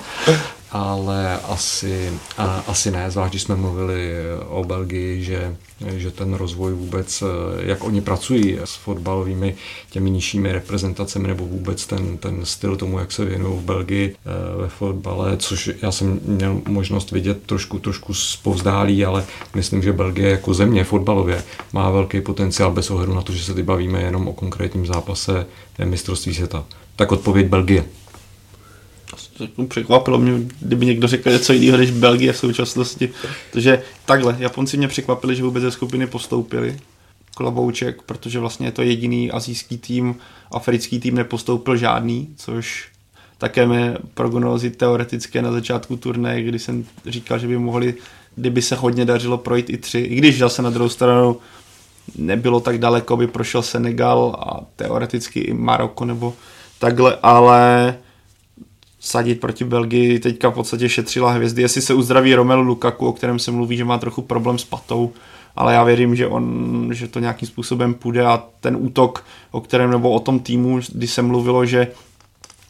ale asi, a, asi ne, zvlášť když jsme mluvili o Belgii, že, že ten rozvoj vůbec, jak oni pracují s fotbalovými těmi nižšími reprezentacemi nebo vůbec ten, ten styl tomu, jak se věnují v Belgii eh, ve fotbale, což já jsem měl možnost vidět trošku, trošku zpovzdálí, ale myslím, že Belgie jako země fotbalově má velký potenciál bez ohledu na to, že se ty bavíme jenom o konkrétním zápase mistrovství světa. Tak odpověď Belgie překvapilo mě, kdyby někdo řekl něco jiného než Belgie v současnosti. Takže takhle, Japonci mě překvapili, že vůbec ze skupiny postoupili. Klabouček, protože vlastně je to jediný azijský tým, africký tým nepostoupil žádný, což také mé prognózy teoretické na začátku turné, kdy jsem říkal, že by mohli, kdyby se hodně dařilo, projít i tři. I když zase na druhou stranu nebylo tak daleko, by prošel Senegal a teoreticky i Maroko nebo takhle, ale sadit proti Belgii, teďka v podstatě šetřila hvězdy, jestli se uzdraví Romelu Lukaku, o kterém se mluví, že má trochu problém s patou, ale já věřím, že on, že to nějakým způsobem půjde a ten útok, o kterém nebo o tom týmu, kdy se mluvilo, že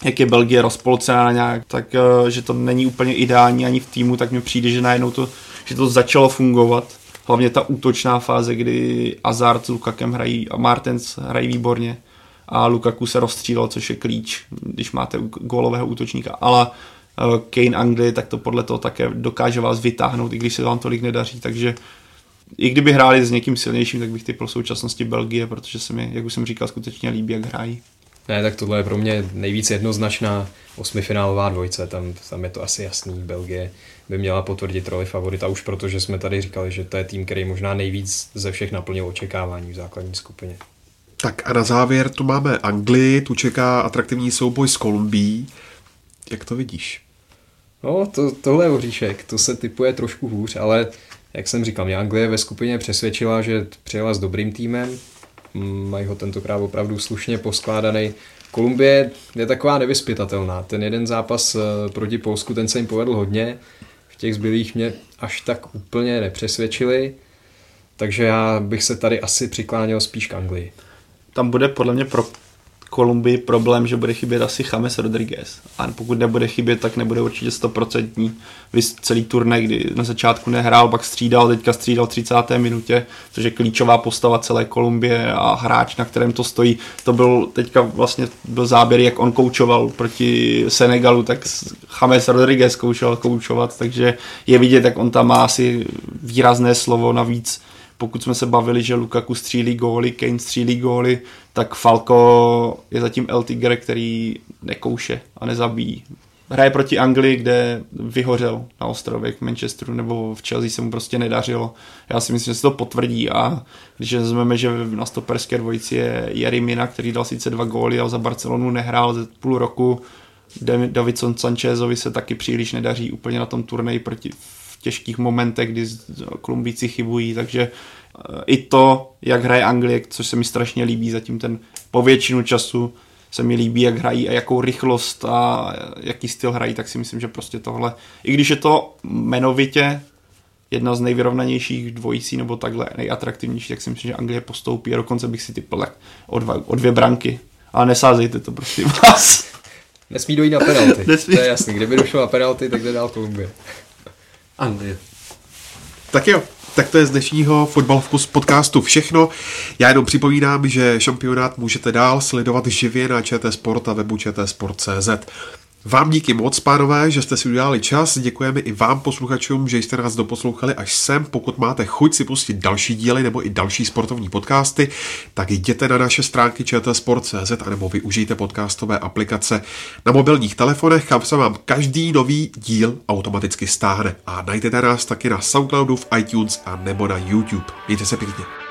jak je Belgie rozpolcená nějak, tak eh, že to není úplně ideální ani v týmu, tak mi přijde, že najednou to, že to začalo fungovat. Hlavně ta útočná fáze, kdy Azard s Lukakem hrají a Martens hrají výborně a Lukaku se rozstřílel, což je klíč, když máte gólového útočníka, ale eh, Kane Anglie, tak to podle toho také dokáže vás vytáhnout, i když se vám tolik nedaří, takže i kdyby hráli s někým silnějším, tak bych typl v současnosti Belgie, protože se mi, jak už jsem říkal, skutečně líbí, jak hrají. Ne, tak tohle je pro mě nejvíc jednoznačná osmifinálová dvojce, tam, tam je to asi jasný, Belgie by měla potvrdit roli favorita, už protože jsme tady říkali, že to je tým, který možná nejvíc ze všech naplnil očekávání v základní skupině. Tak a na závěr tu máme Anglii, tu čeká atraktivní souboj s Kolumbií. Jak to vidíš? No, to, tohle je oříšek, to se typuje trošku hůř, ale jak jsem říkal, mě Anglie ve skupině přesvědčila, že přijela s dobrým týmem, mají ho tentokrát opravdu slušně poskládaný. Kolumbie je taková nevyspytatelná. Ten jeden zápas eh, proti Polsku, ten se jim povedl hodně. V těch zbylých mě až tak úplně nepřesvědčili. Takže já bych se tady asi přikláněl spíš k Anglii tam bude podle mě pro Kolumbii problém, že bude chybět asi James Rodriguez. A pokud nebude chybět, tak nebude určitě stoprocentní. Vys celý turnaj, kdy na začátku nehrál, pak střídal, teďka střídal 30. minutě, což je klíčová postava celé Kolumbie a hráč, na kterém to stojí. To byl teďka vlastně byl záběr, jak on koučoval proti Senegalu, tak James Rodriguez zkoušel koučovat, takže je vidět, jak on tam má asi výrazné slovo navíc pokud jsme se bavili, že Lukaku střílí góly, Kane střílí góly, tak Falco je zatím El Tigre, který nekouše a nezabíjí. hraje proti Anglii, kde vyhořel na ostrově v Manchesteru nebo v Chelsea se mu prostě nedařilo. Já si myslím, že se to potvrdí a když vezmeme, že na stoperské dvojici je Jerry Mina, který dal sice dva góly, ale za Barcelonu nehrál ze půl roku. Davidson Sanchezovi se taky příliš nedaří úplně na tom turnaji proti, těžkých momentech, kdy Kolumbíci chybují, takže eh, i to, jak hraje Anglie, což se mi strašně líbí zatím ten po většinu času, se mi líbí, jak hrají a jakou rychlost a jaký styl hrají, tak si myslím, že prostě tohle, i když je to jmenovitě jedna z nejvyrovnanějších dvojicí nebo takhle nejatraktivnější, tak si myslím, že Anglie postoupí a dokonce bych si typl tak o, dva, o dvě branky. Ale nesázejte to prostě vás. Nesmí dojít na penalty. (laughs) Nesmí. To je jasný. Kdyby došlo na penalty, tak jde dál Kolumbie. Anglie. Tak jo, tak to je z dnešního Fotbal Vkus podcastu všechno. Já jenom připomínám, že šampionát můžete dál sledovat živě na ČT Sport a webu čtsport.cz. Vám díky moc, pánové, že jste si udělali čas. Děkujeme i vám, posluchačům, že jste nás doposlouchali až sem. Pokud máte chuť si pustit další díly nebo i další sportovní podcasty, tak jděte na naše stránky čtsport.cz a nebo využijte podcastové aplikace na mobilních telefonech, kam se vám každý nový díl automaticky stáhne. A najdete nás taky na Soundcloudu, v iTunes a nebo na YouTube. Mějte se pěkně.